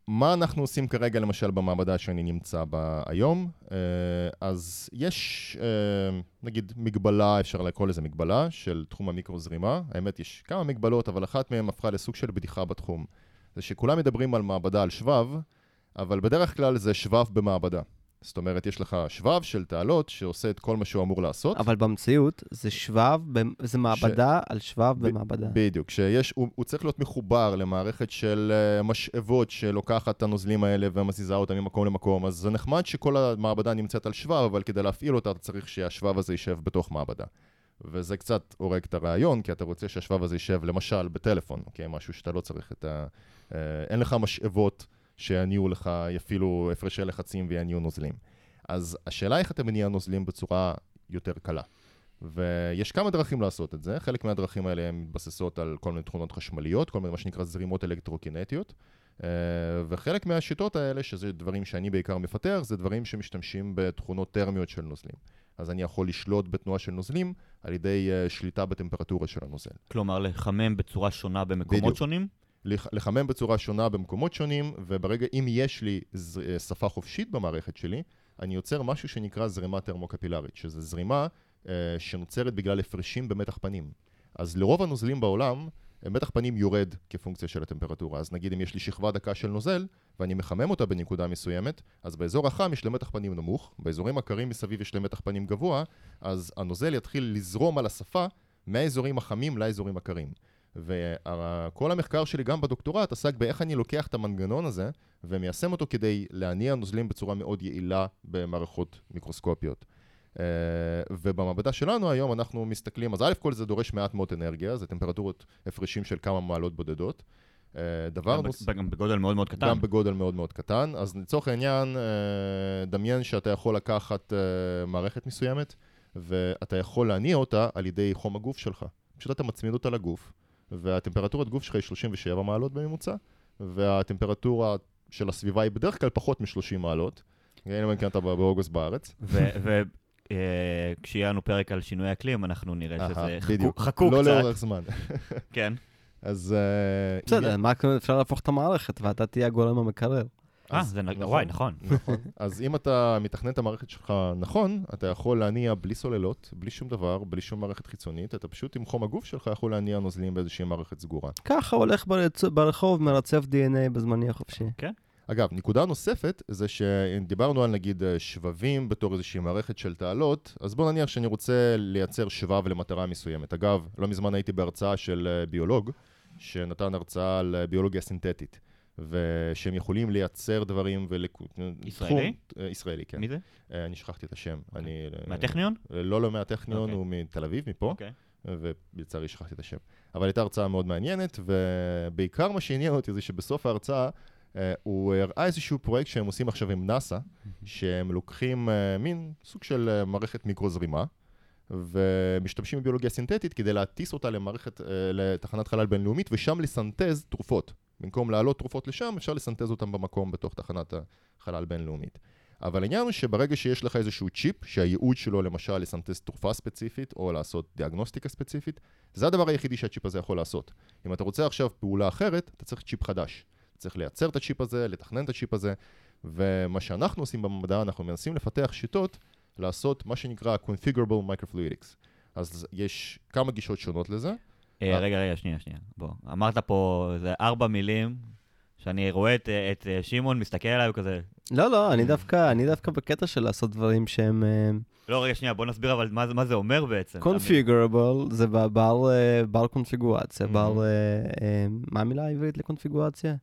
מה אנחנו עושים כרגע למשל במעבדה שאני נמצא בה היום? אז יש נגיד מגבלה, אפשר לקרוא לזה מגבלה, של תחום המיקרו-זרימה. האמת, יש כמה מגבלות, אבל אחת מהן הפכה לסוג של בדיחה בתחום. זה שכולם מדברים על מעבדה על שבב, אבל בדרך כלל זה שבב במעבדה. זאת אומרת, יש לך שבב של תעלות שעושה את כל מה שהוא אמור לעשות. אבל במציאות זה שבב, זה מעבדה ש... על שבב ב- במעבדה. בדיוק, שיש, הוא, הוא צריך להיות מחובר למערכת של uh, משאבות שלוקחת את הנוזלים האלה ומזיזה אותם ממקום למקום, אז זה נחמד שכל המעבדה נמצאת על שבב, אבל כדי להפעיל אותה אתה צריך שהשבב הזה יישב בתוך מעבדה. וזה קצת הורג את הרעיון, כי אתה רוצה שהשבב הזה יישב למשל בטלפון, אוקיי? משהו שאתה לא צריך את ה... אה, אין לך משאבות שיניעו לך, יפעילו הפרשי לחצים ויניעו נוזלים. אז השאלה איך אתה מניע נוזלים בצורה יותר קלה. ויש כמה דרכים לעשות את זה, חלק מהדרכים האלה הן מתבססות על כל מיני תכונות חשמליות, כל מיני מה שנקרא זרימות אלקטרוקינטיות, אה, וחלק מהשיטות האלה, שזה דברים שאני בעיקר מפתח, זה דברים שמשתמשים בתכונות טרמיות של נוזלים. אז אני יכול לשלוט בתנועה של נוזלים על ידי uh, שליטה בטמפרטורה של הנוזל. כלומר, לחמם בצורה שונה במקומות בדיוק. שונים? לחמם בצורה שונה במקומות שונים, וברגע, אם יש לי ז, אה, שפה חופשית במערכת שלי, אני יוצר משהו שנקרא זרימה טרמוקפילרית, שזו זרימה uh, שנוצרת בגלל הפרשים במתח פנים. אז לרוב הנוזלים בעולם, מתח פנים יורד כפונקציה של הטמפרטורה. אז נגיד אם יש לי שכבה דקה של נוזל, ואני מחמם אותה בנקודה מסוימת, אז באזור החם יש למתח פנים נמוך, באזורים הקרים מסביב יש למתח פנים גבוה, אז הנוזל יתחיל לזרום על השפה מהאזורים החמים לאזורים הקרים. וכל המחקר שלי גם בדוקטורט עסק באיך אני לוקח את המנגנון הזה ומיישם אותו כדי להניע נוזלים בצורה מאוד יעילה במערכות מיקרוסקופיות. Uh, ובמעבדה שלנו היום אנחנו מסתכלים, אז א' כל זה דורש מעט מאוד אנרגיה, זה טמפרטורות הפרשים של כמה מעלות בודדות. Uh, דבר גם, נוס... גם בגודל מאוד מאוד קטן. גם בגודל מאוד מאוד קטן. אז לצורך העניין, uh, דמיין שאתה יכול לקחת uh, מערכת מסוימת, ואתה יכול להניע אותה על ידי חום הגוף שלך. פשוט אתה מצמיד אותה לגוף, והטמפרטורת גוף שלך היא 37 מעלות בממוצע, והטמפרטורה של הסביבה היא בדרך כלל פחות מ-30 מעלות. אם כן אתה באוגוסט בארץ. אה, כשיהיה לנו פרק על שינוי אקלים, אנחנו נראה שזה חכו קצת. לא לאורך זמן. כן. אז... אה, בסדר, מה אפשר להפוך את המערכת, ואתה תהיה הגורם המקרר. אה, אז- זה נכון. וואי, נכון. נכון. אז אם אתה מתכנן את המערכת שלך נכון, אתה יכול להניע בלי סוללות, בלי שום דבר, בלי שום מערכת חיצונית, אתה פשוט עם חום הגוף שלך יכול להניע נוזלים באיזושהי מערכת סגורה. ככה הולך ברצ... ברחוב, מרצף DNA בזמני החופשי. כן. אגב, נקודה נוספת זה שאם דיברנו על נגיד אה, שבבים בתור איזושהי מערכת של תעלות, אז בוא נניח שאני רוצה לייצר שבב למטרה מסוימת. אגב, לא מזמן הייתי בהרצאה של אה, ביולוג, שנתן הרצאה על אה, ביולוגיה סינתטית, ושהם יכולים לייצר דברים ולק... ישראלי? תחום, אה, ישראלי, כן. מי זה? אה, אני שכחתי את השם. אני... מהטכניון? לא, לא מהטכניון, אוקיי. הוא מתל אביב, מפה. אוקיי. ולצערי שכחתי את השם. אבל הייתה הרצאה מאוד מעניינת, ובעיקר מה שעניין אותי זה שבסוף ההרצאה אה, הוא הראה איזשהו פרויקט שהם עושים עכשיו עם נאסא, שהם לוקחים מין סוג של מערכת מיקרו-זרימה, ומשתמשים בביולוגיה סינתטית כדי להטיס אותה למערכת, לתחנת חלל בינלאומית, ושם לסנטז תרופות. במקום להעלות תרופות לשם, אפשר לסנטז אותן במקום בתוך תחנת החלל בינלאומית. אבל העניין הוא שברגע שיש לך איזשהו צ'יפ, שהייעוד שלו למשל לסנטז תרופה ספציפית, או לעשות דיאגנוסטיקה ספציפית, זה הדבר היחידי שהצ'יפ הזה יכול לעשות. אם אתה רוצה עכשיו פעולה אחרת, אתה צריך צ'יפ חדש. צריך לייצר את הצ'יפ הזה, לתכנן את הצ'יפ הזה, ומה שאנחנו עושים במדע, אנחנו מנסים לפתח שיטות לעשות מה שנקרא Configurable Microfluidics. אז יש כמה גישות שונות לזה. אה, אה. רגע, רגע, שנייה, שנייה. בוא. אמרת פה איזה ארבע מילים, שאני רואה את, את אה, שמעון מסתכל עליי וכזה... לא, לא, אני דווקא, אני דווקא בקטע של לעשות דברים שהם אה, לא, רגע, שנייה, בוא נסביר אבל מה, מה זה אומר בעצם. configurable, זה ב- בר, אה, בר קונפיגורציה, אמהם. בר... אה, אה, מה המילה העברית לקונפיגורציה?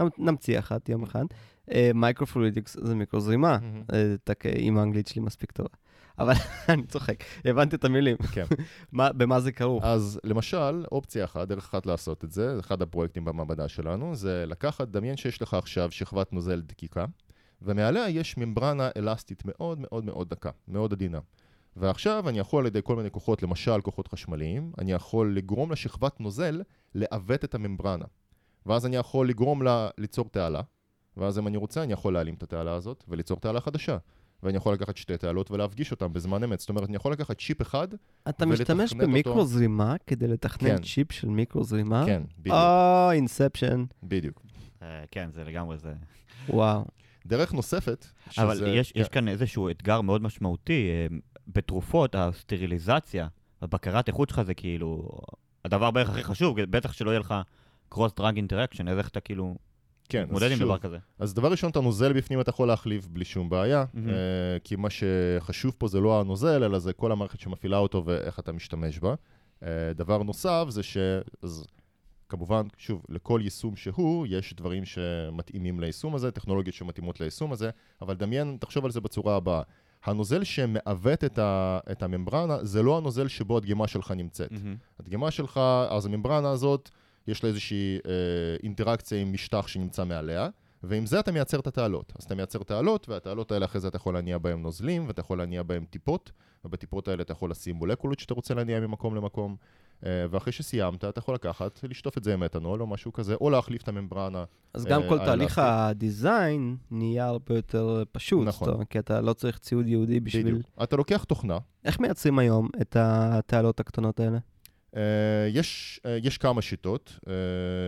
נמ- נמציא אחת, יום אחד. microfluidics זה מיקרוזרימה, אה, תק- אם האנגלית שלי מספיק טובה. אבל אני צוחק, הבנתי את המילים. כן. מה- במה זה כרוך? אז למשל, אופציה אחת, דרך אחת לעשות את זה, אחד הפרויקטים במעבדה שלנו, זה לקחת, דמיין שיש לך עכשיו שכבת נוזל דקיקה, ומעליה יש ממברנה אלסטית מאוד מאוד מאוד דקה, מאוד עדינה. ועכשיו אני יכול על ידי כל מיני כוחות, למשל כוחות חשמליים, אני יכול לגרום לשכבת נוזל לעוות את הממברנה. ואז אני יכול לגרום לה ליצור תעלה, ואז אם אני רוצה אני יכול להעלים את התעלה הזאת וליצור תעלה חדשה. ואני יכול לקחת שתי תעלות ולהפגיש אותן בזמן אמת. זאת אומרת, אני יכול לקחת צ'יפ אחד, אתה ולתכנת משתמש אותו. במיקרוזרימה כדי לתכנן כן. צ'יפ של מיקרוזרימה? כן, בדיוק, או, Inception, בדיוק. אה, כן, זה לגמרי זה. וואו. דרך נוספת, שזה... אבל יש, כן, יש כאן איזשהו אתגר מאוד משמעותי. אה, בתרופות, הסטריליזציה, הבקרת איכות שלך זה כאילו הדבר בערך הכי חשוב, בטח שלא יהיה לך cross drug interaction, אז איך אתה כאילו כן, מתמודד עם דבר כזה. אז דבר ראשון, את הנוזל בפנים אתה יכול להחליף בלי שום בעיה, אמהם. אה, כי מה שחשוב פה זה לא הנוזל, אלא זה כל המערכת שמפעילה אותו ואיך אתה משתמש בה. אה, דבר נוסף זה ש... אז כמובן, שוב, לכל יישום שהוא, יש דברים שמתאימים ליישום הזה, טכנולוגיות שמתאימות ליישום הזה, אבל דמיין, תחשוב על זה בצורה הבאה. הנוזל שמעוות את, ה, את הממברנה, זה לא הנוזל שבו הדגימה שלך נמצאת. אמהם. הדגימה שלך, אז הממברנה הזאת, יש לה איזושהי אה, אינטראקציה עם משטח שנמצא מעליה, ועם זה אתה מייצר את התעלות. אז אתה מייצר תעלות, והתעלות האלה אחרי זה אתה יכול להניע בהם נוזלים, ואתה יכול להניע בהם טיפות, ובטיפות האלה אתה יכול לשים מולקולות שאתה רוצה להניע ממקום למקום, אה, ואחרי שסיימת, אתה יכול לקחת, לשטוף את זה עם מתנול או משהו כזה, או להחליף את הממברנה. אז גם אה, כל תהליך. הדיזיין נהיה הרבה יותר פשוט. נכון. אומרת, כי אתה לא צריך ציוד ייעודי בשביל... בדיוק. אתה לוקח תוכנה, איך מייצרים היום את התעלות הקטנות האלה? Uh, יש, uh, יש כמה שיטות. Uh,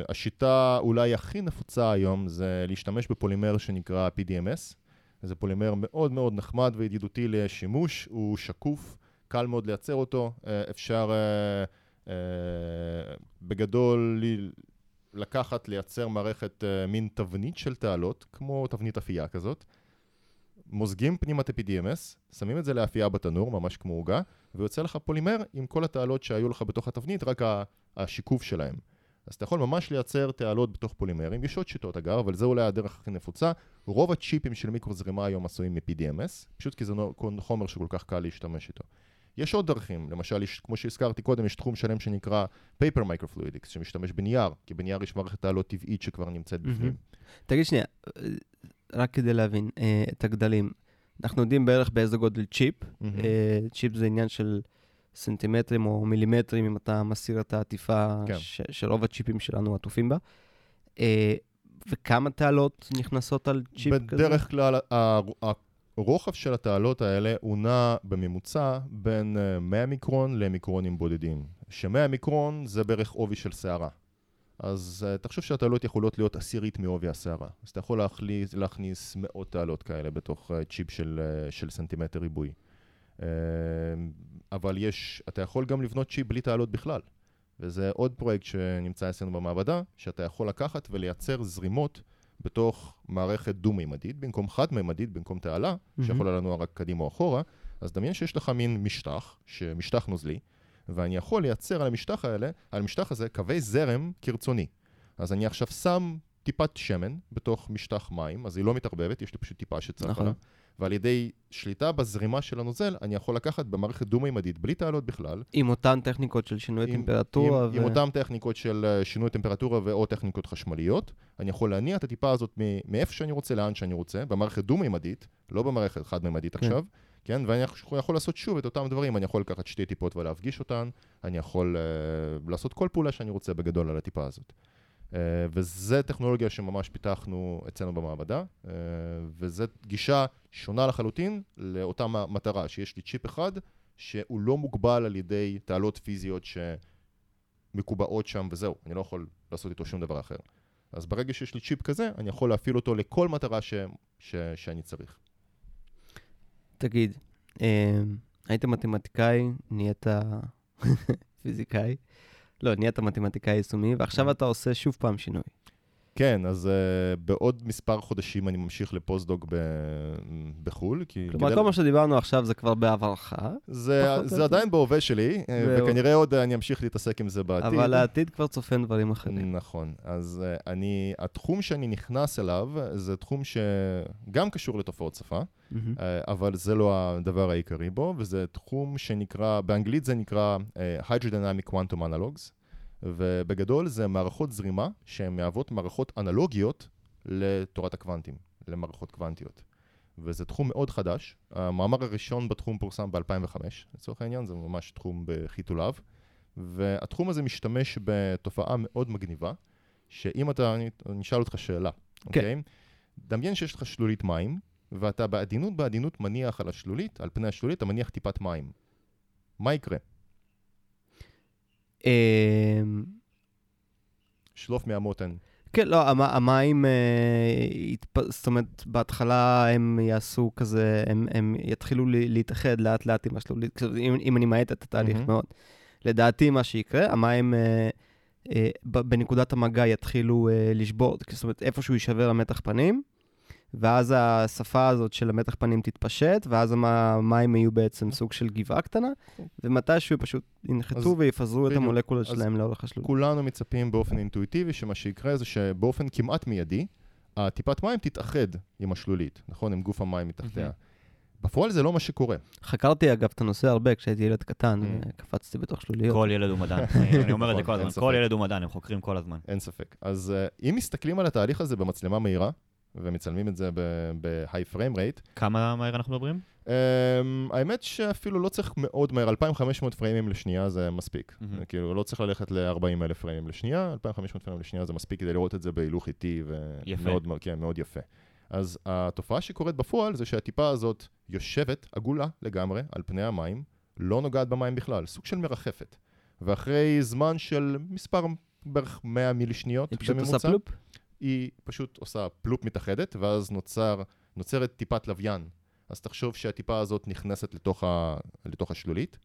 השיטה אולי הכי נפוצה היום זה להשתמש בפולימר שנקרא PDMS. זה פולימר מאוד מאוד נחמד וידידותי לשימוש, הוא שקוף, קל מאוד לייצר אותו, אפשר בגדול לקחת, לייצר מערכת מין תבנית של תעלות, כמו תבנית אפייה כזאת. מוזגים פנימה את ה-PDMS, שמים את זה לאפייה בתנור, ממש כמו עוגה, ויוצא לך פולימר עם כל התעלות שהיו לך בתוך התבנית, רק השיקוף שלהם. אז אתה יכול ממש לייצר תעלות בתוך פולימרים, יש עוד שיטות אגב, אבל זה אולי הדרך הכי נפוצה. רוב הצ'יפים של מיקרוזרימה היום עשויים מ-PDMS, פשוט כי זה חומר שכל כך קל להשתמש איתו. יש עוד דרכים, למשל, יש, כמו שהזכרתי קודם, יש תחום שלם שנקרא Paper Microfluidics, שמשתמש בנייר, כי בנייר יש מערכת תעלות טבעית שכבר נמצאת בפנים. מהמם. תגיד שנייה, אה, רק כדי להבין אה, את הגדלים. אנחנו יודעים בערך באיזה גודל צ'יפ. אה, צ'יפ זה עניין של סנטימטרים או מילימטרים, אם אתה מסיר את העטיפה כן. ש- של רוב הצ'יפים שלנו עטופים בה. אה, וכמה תעלות נכנסות על צ'יפ כזה? בדרך כלל, הרוחב של התעלות האלה הוא נע בממוצע בין אה, 100 מיקרון למיקרונים בודדים. ש-100 מיקרון זה בערך עובי של שערה. אז אה, תחשוב שהתעלות יכולות להיות עשירית מעובי השערה. אז אתה יכול להכניס, להכניס מאות תעלות כאלה בתוך אה, צ'יפ של, אה, של סנטימטר ריבועי. אה, אבל יש, אתה יכול גם לבנות צ'יפ בלי תעלות בכלל. וזה עוד פרויקט שנמצא אצלנו במעבדה, שאתה יכול לקחת ולייצר זרימות בתוך מערכת דו-מימדית, במקום חד-מימדית, במקום תעלה, אמהם. שיכולה לנוע רק קדימה או אחורה, אז דמיין שיש לך מין משטח, משטח נוזלי, ואני יכול לייצר על המשטח האלה, על המשטח הזה, קווי זרם כרצוני. אז אני עכשיו שם טיפת שמן בתוך משטח מים, אז היא לא מתערבבת, יש לי פשוט טיפה שצפה נכון. לה, ועל ידי שליטה בזרימה של הנוזל, אני יכול לקחת במערכת דו-מימדית, בלי תעלות בכלל, עם אותן טכניקות של שינוי עם- טמפרטורה. עם, עם אותן טכניקות של אה, שינוי טמפרטורה ואו טכניקות חשמליות, אני יכול להניע את הטיפה הזאת מאיפה שאני רוצה לאן שאני רוצה, במערכת דו-מימדית, לא במערכת חד-מימדית כן. עכשיו, כן, ואני יכול, לעשות שוב את אותם דברים, אני יכול לקחת שתי טיפות ולהפגיש אותן, אני יכול uh, לעשות כל פעולה שאני רוצה בגדול על הטיפה הזאת. Uh, וזו טכנולוגיה שממש פיתחנו אצלנו במעבדה, uh, וזו גישה שונה לחלוטין לאותה מטרה, שיש לי צ'יפ אחד שהוא לא מוגבל על ידי תעלות פיזיות שמקובעות שם וזהו, אני לא יכול לעשות איתו שום דבר אחר. אז ברגע שיש לי צ'יפ כזה, אני יכול להפעיל אותו לכל מטרה ש... ש... שאני צריך. תגיד, אה, היית מתמטיקאי, נהיית פיזיקאי, לא, נהיית מתמטיקאי יישומי, ועכשיו אתה עושה שוב פעם שינוי. כן, אז uh, בעוד מספר חודשים אני ממשיך לפוסט-דוק ב... בחו"ל, כי... כלומר, כל מה שדיברנו עכשיו זה כבר בעברך, זה, זה יותר. עדיין בהווה שלי, אה, זהו. וכנראה עוד אני אמשיך להתעסק עם זה בעתיד. אבל העתיד כבר צופן דברים אחרים. נכון, אז uh, אני, התחום שאני נכנס אליו זה תחום שגם קשור לתופעות שפה, מהמם. אה, אבל זה לא הדבר העיקרי בו, וזה תחום שנקרא, באנגלית זה נקרא אה, Hydrodynamic Quantum Analogs, ובגדול זה מערכות זרימה שהן מהוות מערכות אנלוגיות לתורת הקוונטים, למערכות קוונטיות. וזה תחום מאוד חדש. המאמר הראשון בתחום פורסם ב-2005, לצורך העניין, זה ממש תחום בחיתוליו. והתחום הזה משתמש בתופעה מאוד מגניבה, שאם אתה, אני, אני אשאל אותך שאלה, אוקיי? דמיין שיש לך שלולית מים, ואתה בעדינות בעדינות מניח על השלולית, על פני השלולית, אתה מניח טיפת מים. מה יקרה? אמ, שלוף מהמותן. כן, לא, המ- המים, אה, זאת אומרת, בהתחלה הם יעשו כזה, הם, הם יתחילו להתאחד לאט לאט עם השלולית, כאילו, אם, אם אני מאט את התהליך מהמם. מאוד. לדעתי, מה שיקרה, המים אה, אה, ב- בנקודת המגע יתחילו אה, לשבור, זאת אומרת, איפשהו יישבר המתח פנים, ואז השפה הזאת של המתח פנים תתפשט, ואז המ- המים יהיו בעצם סוג של גבעה קטנה, ומתישהו פשוט ינחתו ויפזרו את בדיוק. המולקולות שלהם לאורך השלולית. כולנו מצפים באופן אינטואיטיבי שמה שיקרה זה שבאופן כמעט מיידי, הטיפת מים תתאחד עם השלולית, נכון? עם גוף המים מתחתיה. בפועל זה לא מה שקורה. חקרתי אגב את הנושא הרבה כשהייתי ילד קטן. וקפצתי בתוך שלוליות. כל ילד הוא מדען. אני אומר את זה כל אין הזמן. כל ילד הוא מדען, הם חוקרים כל הזמן. אין ספק. אז uh, אם מסתכלים על התהליך הזה במצלמה מהירה, ומצלמים את זה ב-high frame rate, כמה מהר אנחנו מדברים? Um, האמת שאפילו לא צריך מאוד מהר, 2,500 פריימים לשנייה זה מספיק. מהמם. כאילו, לא צריך ללכת ל-40 אלף פריימים לשנייה, 2,500 פריימים לשנייה זה מספיק כדי לראות את זה בהילוך איטי יפה. ומאוד כן, מאוד יפה. אז התופעה שקורית בפועל זה שהטיפה הזאת יושבת עגולה לגמרי על פני המים, לא נוגעת במים בכלל, סוג של מרחפת. ואחרי זמן של מספר בערך 100 מילי שניות היא פשוט בממוצע, עושה פלופ? היא פשוט עושה פלופ מתאחדת, ואז נוצר, נוצרת טיפת לוויין. אז תחשוב שהטיפה הזאת נכנסת לתוך, ה, לתוך השלולית.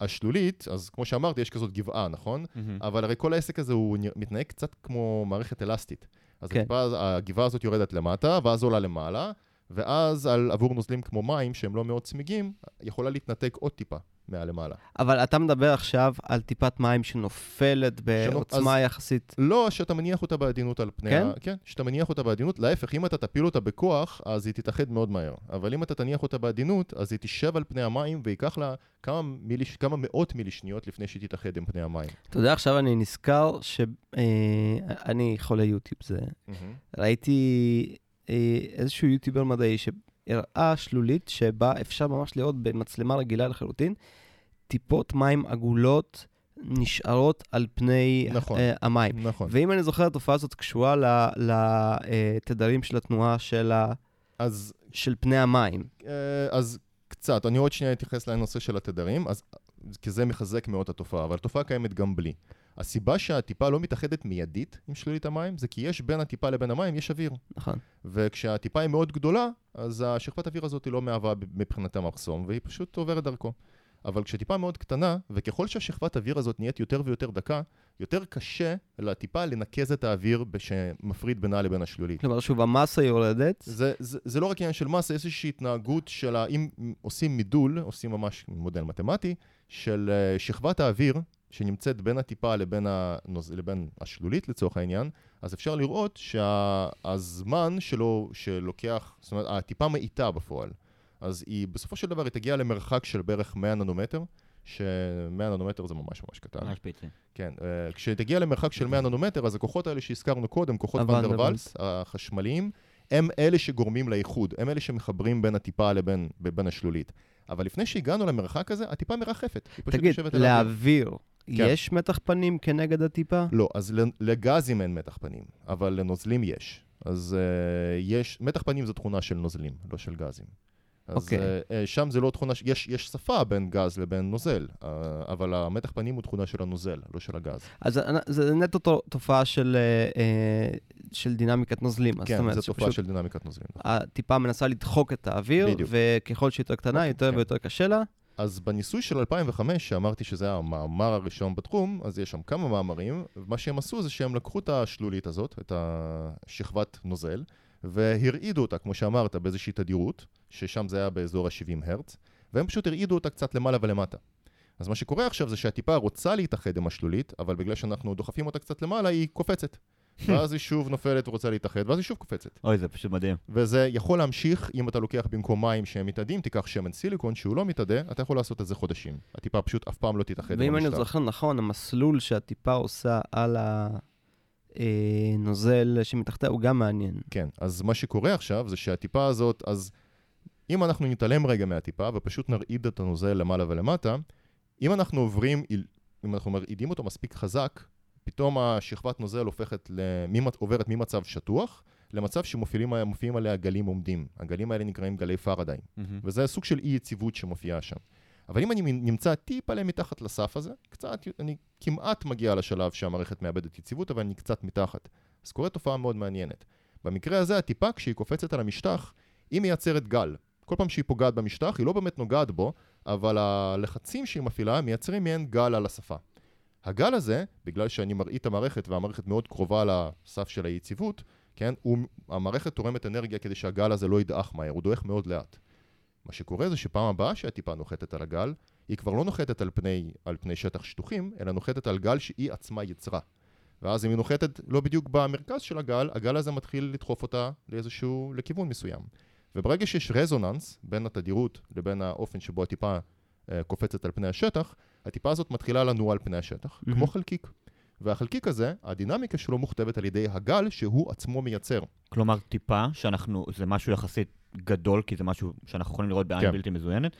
השלולית, אז כמו שאמרתי, יש כזאת גבעה, נכון? אבל הרי כל העסק הזה הוא מתנהג קצת כמו מערכת אלסטית. אז כן. הטיפה, הגבעה הזאת יורדת למטה, ואז עולה למעלה, ואז על, עבור נוזלים כמו מים, שהם לא מאוד צמיגים, יכולה להתנתק עוד טיפה מהלמעלה. אבל אתה מדבר עכשיו על טיפת מים שנופלת בעוצמה יחסית. לא שאתה מניח אותה בעדינות על פני כן? ה... כן, שאתה מניח אותה בעדינות. להפך, אם אתה תפיל אותה בכוח, אז היא תתאחד מאוד מהר. אבל אם אתה תניח אותה בעדינות, אז היא תשב על פני המים, וייקח לה כמה, מילי, כמה מאות מילי שניות לפני שהיא תתאחד עם פני המים. אתה יודע, עכשיו אני נזכר שאני חולה יוטיוב. זה... ראיתי אה, איזשהו יוטיובר מדעי שהראה שלולית שבה אפשר ממש לראות במצלמה רגילה לחלוטין, טיפות מים עגולות נשארות על פני נכון. אה, המים. נכון. ואם אני זוכר, התופעה הזאת קשורה לתדרים של התנועה של, ה, אז, של פני המים. אה, אז קצת, אני עוד שנייה אתייחס לנושא של התדרים, אז, כי זה מחזק מאוד התופעה, אבל התופעה קיימת גם בלי. הסיבה שהטיפה לא מתאחדת מיידית עם שלולית המים, זה כי יש בין הטיפה לבין המים, יש אוויר. נכון. וכשהטיפה היא מאוד גדולה, אז השכבת האוויר הזאת לא מהווה מבחינתה מחסום, והיא פשוט עוברת דרכו. אבל כשטיפה מאוד קטנה, וככל שהשכבת האוויר הזאת נהיית יותר ויותר דקה, יותר קשה לטיפה לנקז את האוויר שמפריד בינה לבין השלולית. כלומר, שוב, המסה יורדת. זה, זה, זה לא רק עניין של מסה, איזושהי התנהגות של, אם עושים מידול, עושים ממש מודל מתמטי, של אה, שכבת האוויר שנמצאת בין הטיפה לבין, הנוז... לבין השלולית לצורך העניין, אז אפשר לראות שהזמן שלו, שלוקח, זאת אומרת, הטיפה מאיטה בפועל. אז היא, בסופו של דבר, היא תגיע למרחק של בערך 100 ננומטר, ש-100 ננומטר זה ממש ממש קטן. ממש פיצי. כן, אה, כשתגיע למרחק של 100 ננומטר, אז הכוחות האלה שהזכרנו קודם, כוחות ונדרוולס, החשמליים, הם אלה שגורמים לאיחוד, הם אלה שמחברים בין הטיפה לבין בין השלולית. אבל לפני שהגענו למרחק הזה, הטיפה מרחפת. תגיד, יושבת לאוויר, יש מתח פנים כנגד הטיפה? לא, אז לגזים אין מתח פנים, אבל לנוזלים יש. אז uh, יש, מתח פנים זו תכונה של נוזלים, לא של גזים. אז אוקיי. uh, uh, שם זה לא תכונה, ש- יש, יש שפה בין גז לבין נוזל, uh, אבל המתח פנים הוא תכונה של הנוזל, לא של הגז. אז זה- זה נטו תו- תופעה של, אה, אה, של דינמיקת נוזלים. כן, אומרת זו תופעה של דינמיקת נוזלים. הטיפה מנסה לדחוק את האוויר, בדיוק. וככל שהיא יותר קטנה, אוקיי, יותר כן. ויותר קשה לה. אז בניסוי של 2005, שאמרתי שזה היה המאמר הראשון בתחום, אז יש שם כמה מאמרים, ומה שהם עשו זה שהם לקחו את השלולית הזאת, את השכבת נוזל, והרעידו אותה, כמו שאמרת, באיזושהי תדירות, ששם זה היה באזור ה-70 הרץ, והם פשוט הרעידו אותה קצת למעלה ולמטה. אז מה שקורה עכשיו זה שהטיפה רוצה להתאחד עם השלולית, אבל בגלל שאנחנו דוחפים אותה קצת למעלה, היא קופצת. ואז היא שוב נופלת ורוצה להתאחד, ואז היא שוב קופצת. אוי, זה פשוט מדהים. וזה יכול להמשיך, אם אתה לוקח במקום מים שהם מתאדים, תיקח שמן סיליקון שהוא לא מתאדה, אתה יכול לעשות את זה חודשים. הטיפה פשוט אף פעם לא תתאחד ואם אני. זוכר נכון, המסלול שהטיפה עושה על הנוזל שמתחתיה הוא גם מעניין. כן, אז מה שקורה עכשיו זה שהטיפה הזאת, אז אם אנחנו נתעלם רגע מהטיפה ופשוט נרעיד את הנוזל למעלה ולמטה, אם אנחנו עוברים, אם אנחנו מרעידים אותו מספיק חזק, פתאום השכבת נוזל הופכת, למ- עוברת ממצב שטוח למצב שמופיעים מופיעים עליה גלים עומדים. הגלים האלה נקראים גלי פרדיי. וזה סוג של אי יציבות שמופיעה שם. אבל אם אני נמצא טיפה מתחת לסף הזה, קצת, אני כמעט מגיע לשלב שהמערכת מאבדת יציבות, אבל אני קצת מתחת. אז קורית תופעה מאוד מעניינת. במקרה הזה, הטיפה, כשהיא קופצת על המשטח, היא מייצרת גל. כל פעם שהיא פוגעת במשטח, היא לא באמת נוגעת בו, אבל הלחצים שהיא מפעילה מייצרים מעין גל על השפה. הגל הזה, בגלל שאני מרעיד את המערכת והמערכת מאוד קרובה לסף של היציבות, כן, הוא, המערכת תורמת אנרגיה כדי שהגל הזה לא ידעך מהר, הוא דועך מאוד לאט. מה שקורה זה שפעם הבאה שהטיפה נוחתת על הגל, היא כבר לא נוחתת על פני, על פני שטח שטוחים, אלא נוחתת על גל שהיא עצמה יצרה. ואז אם היא נוחתת לא בדיוק במרכז של הגל, הגל הזה מתחיל לדחוף אותה לאיזשהו, לכיוון מסוים. וברגע שיש רזוננס בין התדירות לבין האופן שבו הטיפה אה, קופצת על פני השטח, הטיפה הזאת מתחילה לנוע על פני השטח, מהמם. כמו חלקיק. והחלקיק הזה, הדינמיקה שלו מוכתבת על ידי הגל שהוא עצמו מייצר. כלומר, טיפה, שאנחנו, זה משהו יחסית גדול, כי זה משהו שאנחנו יכולים לראות בעין כן. בלתי מזוינת,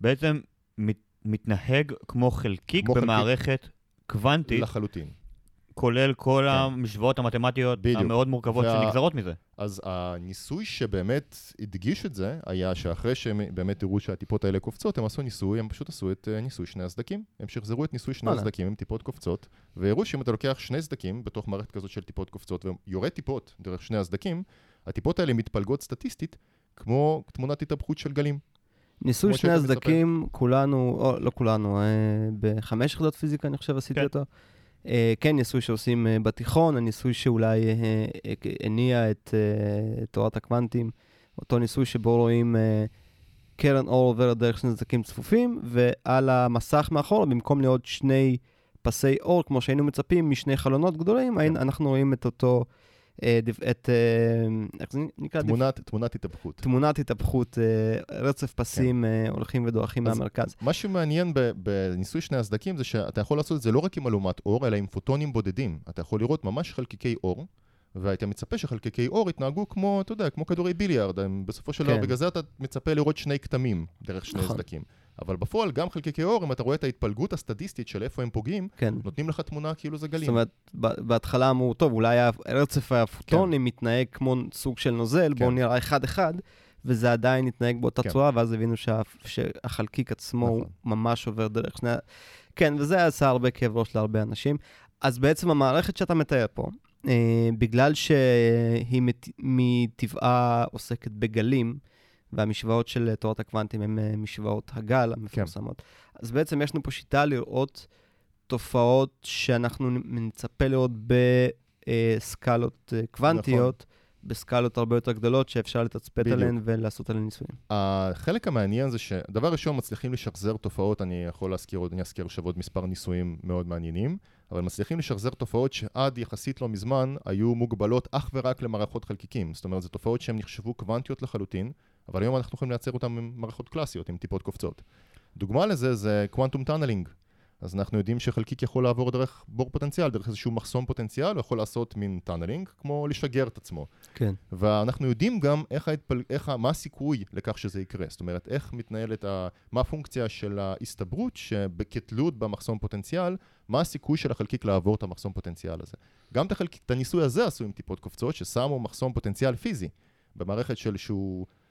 בעצם מת, מתנהג כמו חלקיק כמו חלקיק. במערכת קוונטית, לחלוטין. כולל כל כן. המשוואות המתמטיות בדיוק. המאוד מורכבות וה- שנגזרות מזה. אז הניסוי שבאמת הדגיש את זה, היה שאחרי שהם באמת הראו שהטיפות האלה קופצות, הם עשו ניסוי, הם פשוט עשו את אה, ניסוי שני הסדקים. הם שחזרו את ניסוי שני. הסדקים עם טיפות קופצות, והראו שאם אתה לוקח שני סדקים בתוך מערכת כזאת של טיפות קופצות, ויורה טיפות דרך שני הסדקים, הטיפות האלה מתפלגות סטטיסטית כמו תמונת התהפכות של גלים. ניסוי שני. הסדקים, כולנו, או לא כולנו, אה, בחמש יחידות פיזיקה אני חושב עשיתי כן. אותו. אה, כן, ניסוי שעושים אה, בתיכון, הניסוי שאולי אה, אה, הניע את אה, תורת הקוונטים, אותו ניסוי שבו רואים אה, קרן אור עוברת דרך שני סדקים צפופים, ועל המסך מאחור, במקום להיות שני פסי אור, כמו שהיינו מצפים משני חלונות גדולים, כן. אנחנו רואים את אותו, את, אה, איך זה נקרא? תמונת, תמונת התהפכות. תמונת התהפכות, אה, רצף פסים אה, הולכים ודועכים כן. מהמרכז. מה שמעניין בניסוי שני הסדקים זה שאתה יכול לעשות את זה לא רק עם אלומת אור, אלא עם פוטונים בודדים. אתה יכול לראות ממש חלקיקי אור, והיית מצפה שחלקיקי אור יתנהגו כמו, אתה יודע, כמו כדורי ביליארד. בסופו של דבר, כן. בגלל זה אתה מצפה לראות שני כתמים דרך שני נכון. סדקים. אבל בפועל, גם חלקיקי אור, אם אתה רואה את ההתפלגות הסטטיסטית של איפה הם פוגעים, כן. נותנים לך תמונה כאילו זה גלים. זאת אומרת, בהתחלה אמרו, טוב, אולי הרצף הפוטונים מתנהג כמו סוג של נוזל, בואו כן. נראה אחד-אחד, וזה עדיין התנהג באותה כן. צורה, ואז הבינו שה, שהחלקיק עצמו נכון. ממש עובר דרך שני... כן, וזה עשה הרבה כאב ראש להרבה אנשים. אז בעצם המערכת שאתה מתאר פה, אה, בגלל שהיא מת- מטבעה עוסקת בגלים, והמשוואות של תורת הקוונטים הן אה, משוואות הגל המפורסמות, אז בעצם יש לנו פה שיטה לראות תופעות שאנחנו נצפה לראות בסקלות אה, קוונטיות, בסקלות הרבה יותר גדולות שאפשר לתצפת בדיוק. עליהן ולעשות עליהן ניסויים. החלק המעניין זה שדבר ראשון, מצליחים לשחזר תופעות, אני יכול להזכיר עוד, אני אזכיר עכשיו עוד מספר ניסויים מאוד מעניינים, אבל מצליחים לשחזר תופעות שעד יחסית לא מזמן היו מוגבלות אך ורק למערכות חלקיקים. זאת אומרת, זה תופעות שהן נחשבו קוונטיות לחלוטין, אבל היום אנחנו יכולים לייצר אותן עם מערכות קלאסיות, עם טיפות קופצות. דוגמה לזה זה quantum tunneling. אז אנחנו יודעים שחלקיק יכול לעבור דרך בור פוטנציאל, דרך איזשהו מחסום פוטנציאל, הוא יכול לעשות מין tunneling, כמו לשגר את עצמו. כן. ואנחנו יודעים גם איך ההתפל... איך... מה הסיכוי לכך שזה יקרה. זאת אומרת, איך מתנהלת, ה... מה הפונקציה של ההסתברות שכתלות במחסום פוטנציאל, מה הסיכוי של החלקיק לעבור את המחסום פוטנציאל הזה. גם את, החלק... את הניסוי הזה עשו עם טיפות קופצות, ששמו מחסום פוטנציאל פיזי, במערכת של איזשהו אה,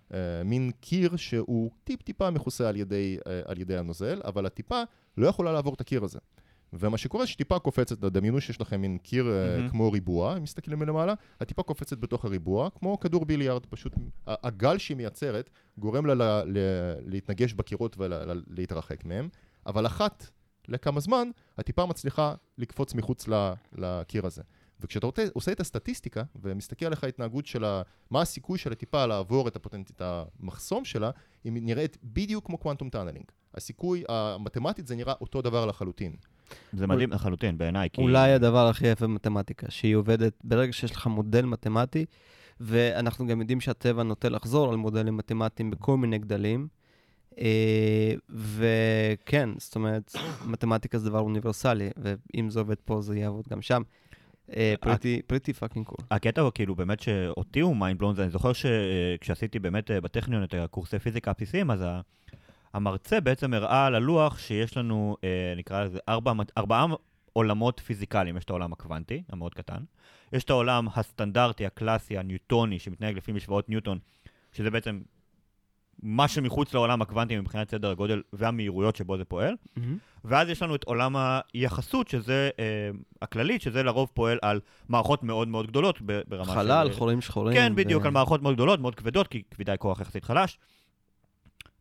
מין קיר שהוא טיפ-טיפה מכוסה על ידי, אה, על ידי הנוזל, אבל הטיפה לא יכולה לעבור את הקיר הזה. ומה שקורה שטיפה קופצת, דמיינו שיש לכם מין קיר mm-hmm. כמו ריבוע, אם מסתכלים מלמעלה, הטיפה קופצת בתוך הריבוע, כמו כדור ביליארד, פשוט הגל שהיא מייצרת גורם לה ל- ל- להתנגש בקירות ולהתרחק מהם, אבל אחת לכמה זמן, הטיפה מצליחה לקפוץ מחוץ ל- לקיר הזה. וכשאתה רוצה- עושה את הסטטיסטיקה ומסתכל עליך ההתנהגות של ה... מה הסיכוי של הטיפה לעבור את, הפוטנט... את המחסום שלה, היא נראית בדיוק כמו quantum tunneling. הסיכוי, המתמטית זה נראה אותו דבר לחלוטין. זה מדהים לחלוטין בעיניי, כי... אולי הדבר הכי יפה במתמטיקה, שהיא עובדת ברגע שיש לך מודל מתמטי, ואנחנו גם יודעים שהטבע נוטה לחזור על מודלים מתמטיים בכל מיני גדלים. אה, וכן, זאת אומרת, מתמטיקה זה דבר אוניברסלי, ואם זה עובד פה, זה יעבוד גם שם. Pretty fucking cool. הקטע הוא כאילו באמת שאותי הוא mind blown, אני זוכר שכשעשיתי באמת אה, בטכניון את הקורסי פיזיקה הבסיסיים, אז המרצה בעצם הראה על הלוח שיש לנו, אה, נקרא לזה, ארבע, ארבעה עולמות פיזיקליים. יש את העולם הקוונטי, המאוד קטן, יש את העולם הסטנדרטי, הקלאסי, הניוטוני, שמתנהג לפי משוואות ניוטון, שזה בעצם מה שמחוץ לעולם הקוונטי מבחינת סדר הגודל והמהירויות שבו זה פועל. ואז יש לנו את עולם היחסות, שזה אה, הכללית, שזה לרוב פועל על מערכות מאוד מאוד גדולות ברמה של... חלל, חורים שחורים. כן, בדיוק, ו- על מערכות מאוד גדולות, מאוד כבדות, כי כבידה היא כוח יחסית חלש.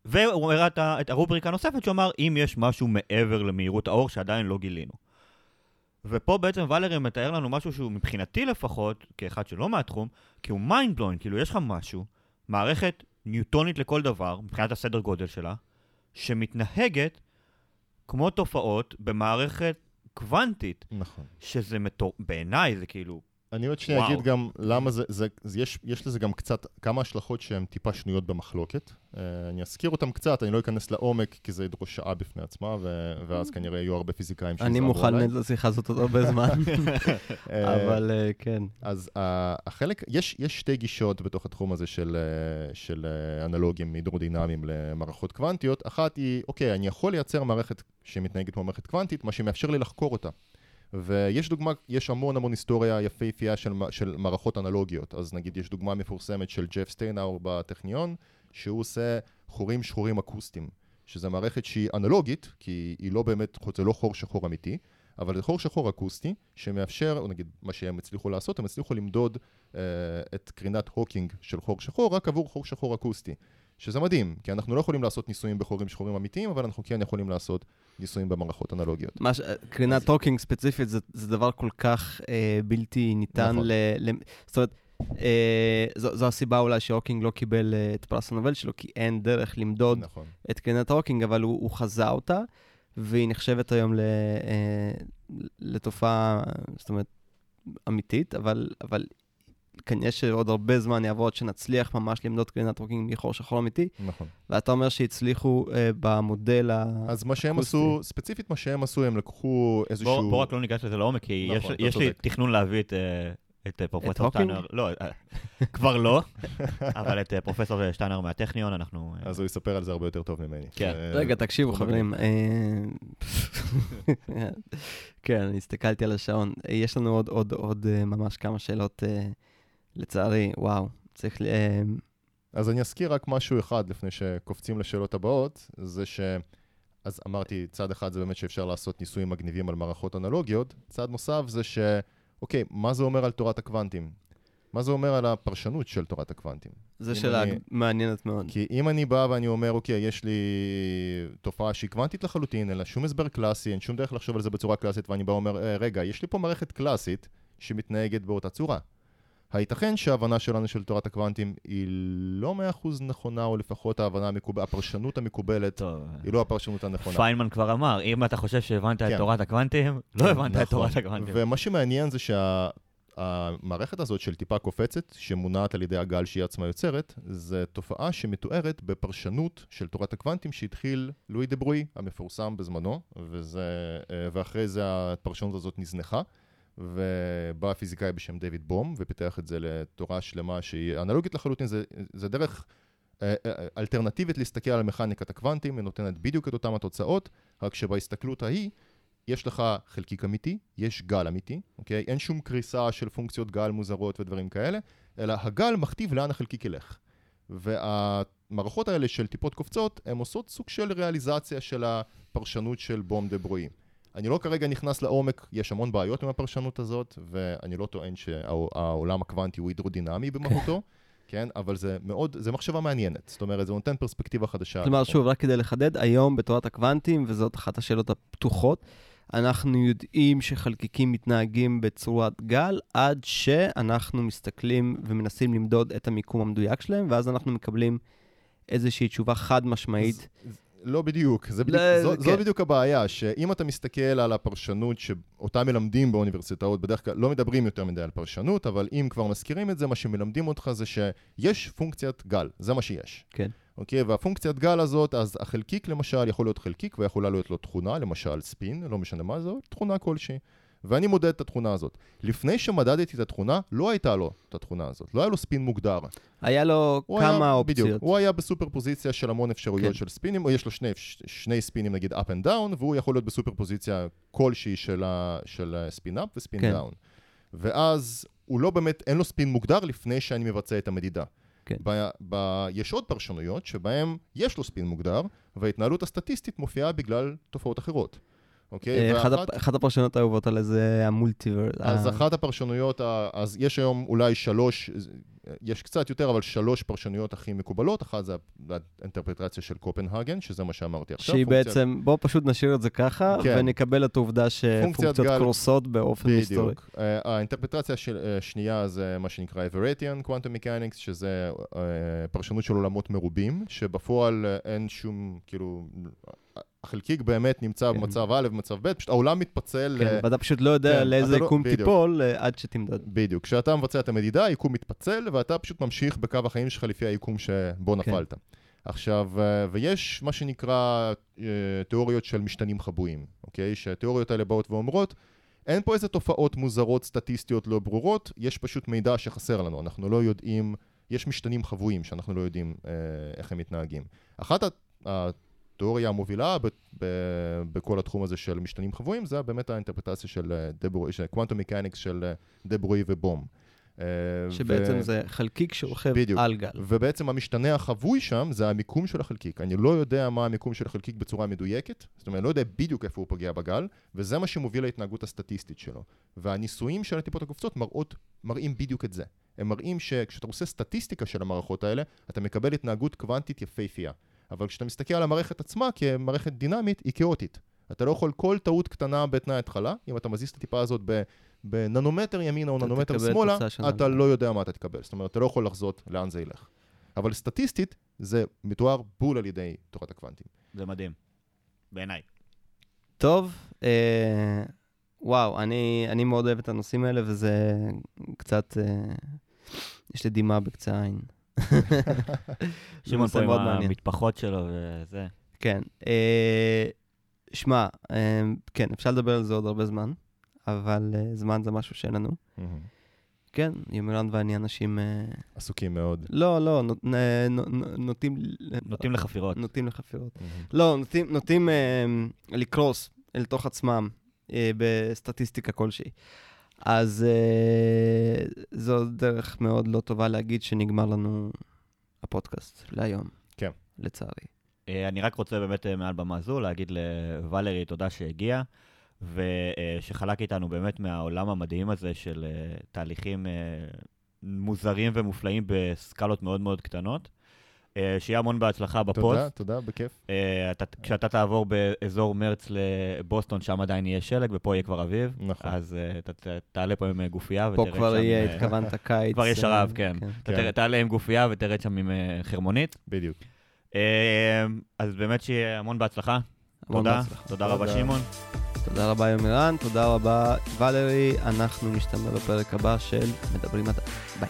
והוא הראה את את הרובריקה הנוספת, שאמר, אם יש משהו מעבר למהירות האור שעדיין לא גילינו. ופה בעצם ולרי מתאר לנו משהו שהוא מבחינתי לפחות, כאחד שלא מהתחום, כי הוא mind blowing, כאילו יש לך משהו, מערכת ניוטונית לכל דבר, מבחינת הסדר גודל שלה, שמתנהגת כמו תופעות במערכת קוונטית, נכון. שזה מטור... בעיניי זה כאילו... אני עוד שנייה. אגיד גם למה זה, זה, זה יש, יש לזה גם קצת, כמה השלכות שהן טיפה שנויות במחלוקת. אה, אני אזכיר אותן קצת, אני לא אכנס לעומק, כי זה ידרוש שעה בפני עצמה, ו, ואז כנראה יהיו הרבה פיזיקאים אני שיזרמו מוכן עליי. לשיחה הזאת עוד הרבה זמן, אה, אבל אה, כן. אז uh, החלק, יש, יש שתי גישות בתוך התחום הזה של, uh, של uh, אנלוגים הידרודינמיים למערכות קוונטיות. אחת היא, אוקיי, אני יכול לייצר מערכת שמתנהגת כמו מערכת קוונטית, מה שמאפשר לי לחקור אותה. ויש דוגמה, יש המון המון היסטוריה יפהפייה של, של מערכות אנלוגיות. אז נגיד יש דוגמה מפורסמת של ג'ף סטיינאור בטכניון, שהוא עושה חורים שחורים אקוסטיים, שזה מערכת שהיא אנלוגית, כי היא לא באמת, זה לא חור שחור אמיתי, אבל זה חור שחור אקוסטי, שמאפשר, או נגיד מה שהם הצליחו לעשות, הם הצליחו למדוד אה, את קרינת הוקינג של חור שחור רק עבור חור שחור אקוסטי. שזה מדהים, כי אנחנו לא יכולים לעשות ניסויים בחורים שחורים אמיתיים, אבל אנחנו כן יכולים לעשות ניסויים במערכות אנלוגיות. מה ש- קרינת הוקינג ספציפית זה, זה דבר כל כך אה, בלתי ניתן נכון. ל, ל... זאת אומרת, אה, זו, זו הסיבה אולי שהוקינג לא קיבל אה, את פרס הנובל שלו, כי אין דרך למדוד נכון. את קרינת ההוקינג, אבל הוא, הוא חזה אותה, והיא נחשבת היום ל, אה, לתופעה, זאת אומרת, אמיתית, אבל, אבל כנראה שעוד הרבה זמן יעבור עד שנצליח ממש למדוד קרינת הוקינג מחור שחור אמיתי, נכון. ואתה אומר שהצליחו אה, במודל ה... אז מה שהם. עשו, ספציפית מה שהם עשו, הם לקחו איזשהו... בוא, בוא רק לא ניגש לזה לעומק, כי נכון, יש, אתה יש לי. תכנון להביא את, אה, את אה, פרופסור הוקינג? שטיינר, לא, אה, כבר לא, אבל את פרופסור שטיינר מהטכניון, אנחנו... אז הוא יספר על זה הרבה יותר טוב ממני. כן. רגע, תקשיבו, חברים. כן, אני הסתכלתי על השעון. יש לנו עוד, עוד, עוד ממש כמה שאלות, לצערי, וואו. צריך ל... אה, אז אני אזכיר רק משהו אחד לפני שקופצים לשאלות הבאות, זה ש... אז אמרתי, צד אחד זה באמת שאפשר לעשות ניסויים מגניבים על מערכות אנלוגיות, צד נוסף זה ש... אוקיי, מה זה אומר על תורת הקוונטים? מה זה אומר על הפרשנות של תורת הקוונטים? זו שאלה אני- מעניינת מאוד. כי אם אני בא ואני אומר, אוקיי, יש לי תופעה שהיא קוונטית לחלוטין, אין לה שום הסבר קלאסי, אין שום דרך לחשוב על זה בצורה קלאסית, ואני בא ואומר, "אה, רגע, יש לי פה מערכת קלאסית שמתנהגת באותה צורה. הייתכן שההבנה שלנו של תורת הקוונטים היא לא מאה אחוז נכונה, או לפחות ההבנה המקובלת, הפרשנות המקובלת טוב, היא לא הפרשנות הנכונה. פיינמן כבר אמר, אם אתה חושב שהבנת את כן. תורת הקוונטים, לא הבנת את נכון. תורת הקוונטים. ומה שמעניין זה שהמערכת הזאת של טיפה קופצת, שמונעת על ידי הגל שהיא עצמה יוצרת, זה תופעה שמתוארת בפרשנות של תורת הקוונטים שהתחיל לואי דה ברוי, המפורסם בזמנו, וזה, אה, ואחרי זה הפרשנות הזאת נזנחה. ובא פיזיקאי בשם דיוויד בום ופיתח את זה לתורה שלמה שהיא אנלוגית לחלוטין, זה, זה דרך אה, אה, אלטרנטיבית להסתכל על מכניקת הקוונטים, היא נותנת בדיוק את אותם התוצאות, רק שבהסתכלות ההיא יש לך חלקיק אמיתי, יש גל אמיתי, אוקיי? אין שום קריסה של פונקציות גל מוזרות ודברים כאלה, אלא הגל מכתיב לאן החלקיק ילך. והמערכות האלה של טיפות קופצות, הן עושות סוג של ריאליזציה של הפרשנות של בום דה ברוי. אני לא כרגע נכנס לעומק, יש המון בעיות עם הפרשנות הזאת, ואני לא טוען שהעולם הקוונטי הוא הידרודינמי במהותו, כן? אבל זה מאוד, זה מחשבה מעניינת. זאת אומרת, זה נותן פרספקטיבה חדשה. כלומר. שוב, רק כדי לחדד, היום בתורת הקוונטים, וזאת אחת השאלות הפתוחות, אנחנו יודעים שחלקיקים מתנהגים בצורת גל עד שאנחנו מסתכלים ומנסים למדוד את המיקום המדויק שלהם, ואז אנחנו מקבלים איזושהי תשובה חד משמעית. לא בדיוק, זה בדיוק, לא, זו, כן. זו בדיוק הבעיה, שאם אתה מסתכל על הפרשנות שאותה מלמדים באוניברסיטאות, בדרך כלל לא מדברים יותר מדי על פרשנות, אבל אם כבר מזכירים את זה, מה שמלמדים אותך זה שיש פונקציית גל, זה מה שיש. כן. אוקיי, והפונקציית גל הזאת, אז החלקיק למשל יכול להיות חלקיק ויכולה להיות לו תכונה, למשל ספין, לא משנה מה זו, תכונה כלשהי. ואני מודד את התכונה הזאת. לפני שמדדתי את התכונה, לא הייתה לו את התכונה הזאת, לא היה לו ספין מוגדר. היה לו כמה היה, אופציות. בדיוק, הוא היה בסופר פוזיציה של המון אפשרויות כן. של ספינים, או יש לו שני, שני ספינים נגיד up and down, והוא יכול להיות בסופר פוזיציה כלשהי של, ה, של ספין up וספין כן. down. ואז הוא לא באמת, אין לו ספין מוגדר לפני שאני מבצע את המדידה. כן. ב, ב, יש עוד פרשנויות שבהן יש לו ספין מוגדר, וההתנהלות הסטטיסטית מופיעה בגלל תופעות אחרות. אוקיי? אה, אחת ואחת- אחת הפרשנות האהובות עליי זה המולטיבר. אז ה- אחת הפרשנויות, אז יש היום אולי שלוש, יש קצת יותר, אבל שלוש פרשנויות הכי מקובלות. אחת זה האינטרפרטציה של קופנהגן, שזה מה שאמרתי עכשיו. שהיא פונקציית- בעצם, בואו פשוט נשאיר את זה ככה, כן. ונקבל את העובדה שפונקציות גל- קורסות באופן היסטורי. בדיוק. אה, האינטרפרטציה של- אה, השנייה זה מה שנקרא Everettian Quantum Mechanics, שזה פרשנות של עולמות מרובים, שבפועל אין שום, כאילו, החלקיק באמת נמצא כן. במצב א', במצב ב', פשוט העולם מתפצל. כן, אה, ואתה פשוט לא יודע כן, לאיזה לא- יקום בדיוק. תיפול אה, עד שתמדד. בדיוק. כשאתה מבצע את המדידה, היקום מתפצל, ואתה פשוט ממשיך בקו החיים שלך לפי היקום שבו כן. נפלת. עכשיו, אה, ויש מה שנקרא תיאוריות של משתנים חבויים, אוקיי? שהתיאוריות האלה באות ואומרות, אין פה איזה תופעות מוזרות, סטטיסטיות לא ברורות, יש פשוט מידע שחסר לנו, אנחנו לא יודעים, יש משתנים חבויים שאנחנו לא יודעים אה, איך הם מתנהגים. אחת התיאוריה המובילה ב, ב, בכל התחום הזה של משתנים חבויים, זה באמת האינטרפרטציה של אה, דברוי, של קוונטום מקניקס של אה, דברוי ובום. אה, שבעצם ו- זה חלקיק שרוכב בדיוק. על גל. ובעצם המשתנה החבוי שם זה המיקום של החלקיק. אני לא יודע מה המיקום של החלקיק בצורה מדויקת, זאת אומרת, אני לא יודע בדיוק איפה הוא פוגע בגל, וזה מה שמוביל להתנהגות הסטטיסטית שלו. והניסויים של הטיפות הקופצות מראות, מראים בדיוק את זה. הם מראים שכשאתה עושה סטטיסטיקה של המערכות האלה, אתה מקבל התנהגות קוונטית יפהפייה. אבל כשאתה מסתכל על המערכת עצמה כמערכת דינמית, היא כאוטית. אתה לא יכול כל טעות קטנה בתנאי התחלה, אם אתה מזיז את הטיפה הזאת ב- בננומטר ימינה או ננומטר שמאלה, אתה. לא יודע מה אתה תקבל. זאת אומרת, אתה לא יכול לחזות לאן זה ילך. אבל סטטיסטית, זה מתואר בול על ידי תורת הקוונטים. זה מדהים. בעיניי. טוב, אה, וואו, אני, אני מאוד אוהב את הנושאים האלה, וזה קצת, אה, יש לי דמעה בקצה העין. שמעון פה עם. המטפחות שלו וזה. כן. אה, שמע, אה, כן, אפשר לדבר על זה עוד הרבה זמן, אבל אה, זמן זה משהו שאין לנו. כן, יומירן ואני אנשים... עסוקים מאוד. לא, לא, נוטים... נוטים לחפירות. נוטים לחפירות. לא, נוטים, לקרוס אל תוך עצמם בסטטיסטיקה כלשהי. אז אה, זו דרך מאוד לא טובה להגיד שנגמר לנו הפודקאסט להיום. כן. לצערי. אה, אני רק רוצה באמת אה, מעל במה זו להגיד לוולרי תודה שהגיע, ושחלק איתנו באמת מהעולם המדהים הזה של אה, תהליכים אה, מוזרים ומופלאים בסקלות מאוד מאוד קטנות. אה, שיהיה המון בהצלחה בפוסט. תודה, תודה, בכיף. אה, אתה, כשאתה תעבור באזור מרץ לבוסטון, שם עדיין יהיה שלג, ופה יהיה כבר אביב. נכון. אז אה, אתה ת- תעלה פה עם גופייה פה ותרד כבר שם יהיה, עם, אה, התכוונת קיץ. כבר יש אה, שרב, כן. אתה כן. תעלה עם גופייה ותרד שם עם חרמונית. בדיוק. אז באמת שיהיה המון בהצלחה. המון תודה, בהצלחה. תודה רבה. שמעון. תודה רבה יומירן, תודה רבה ולרי, אנחנו נשתמע בפרק הבא של מדברים מדע. ביי.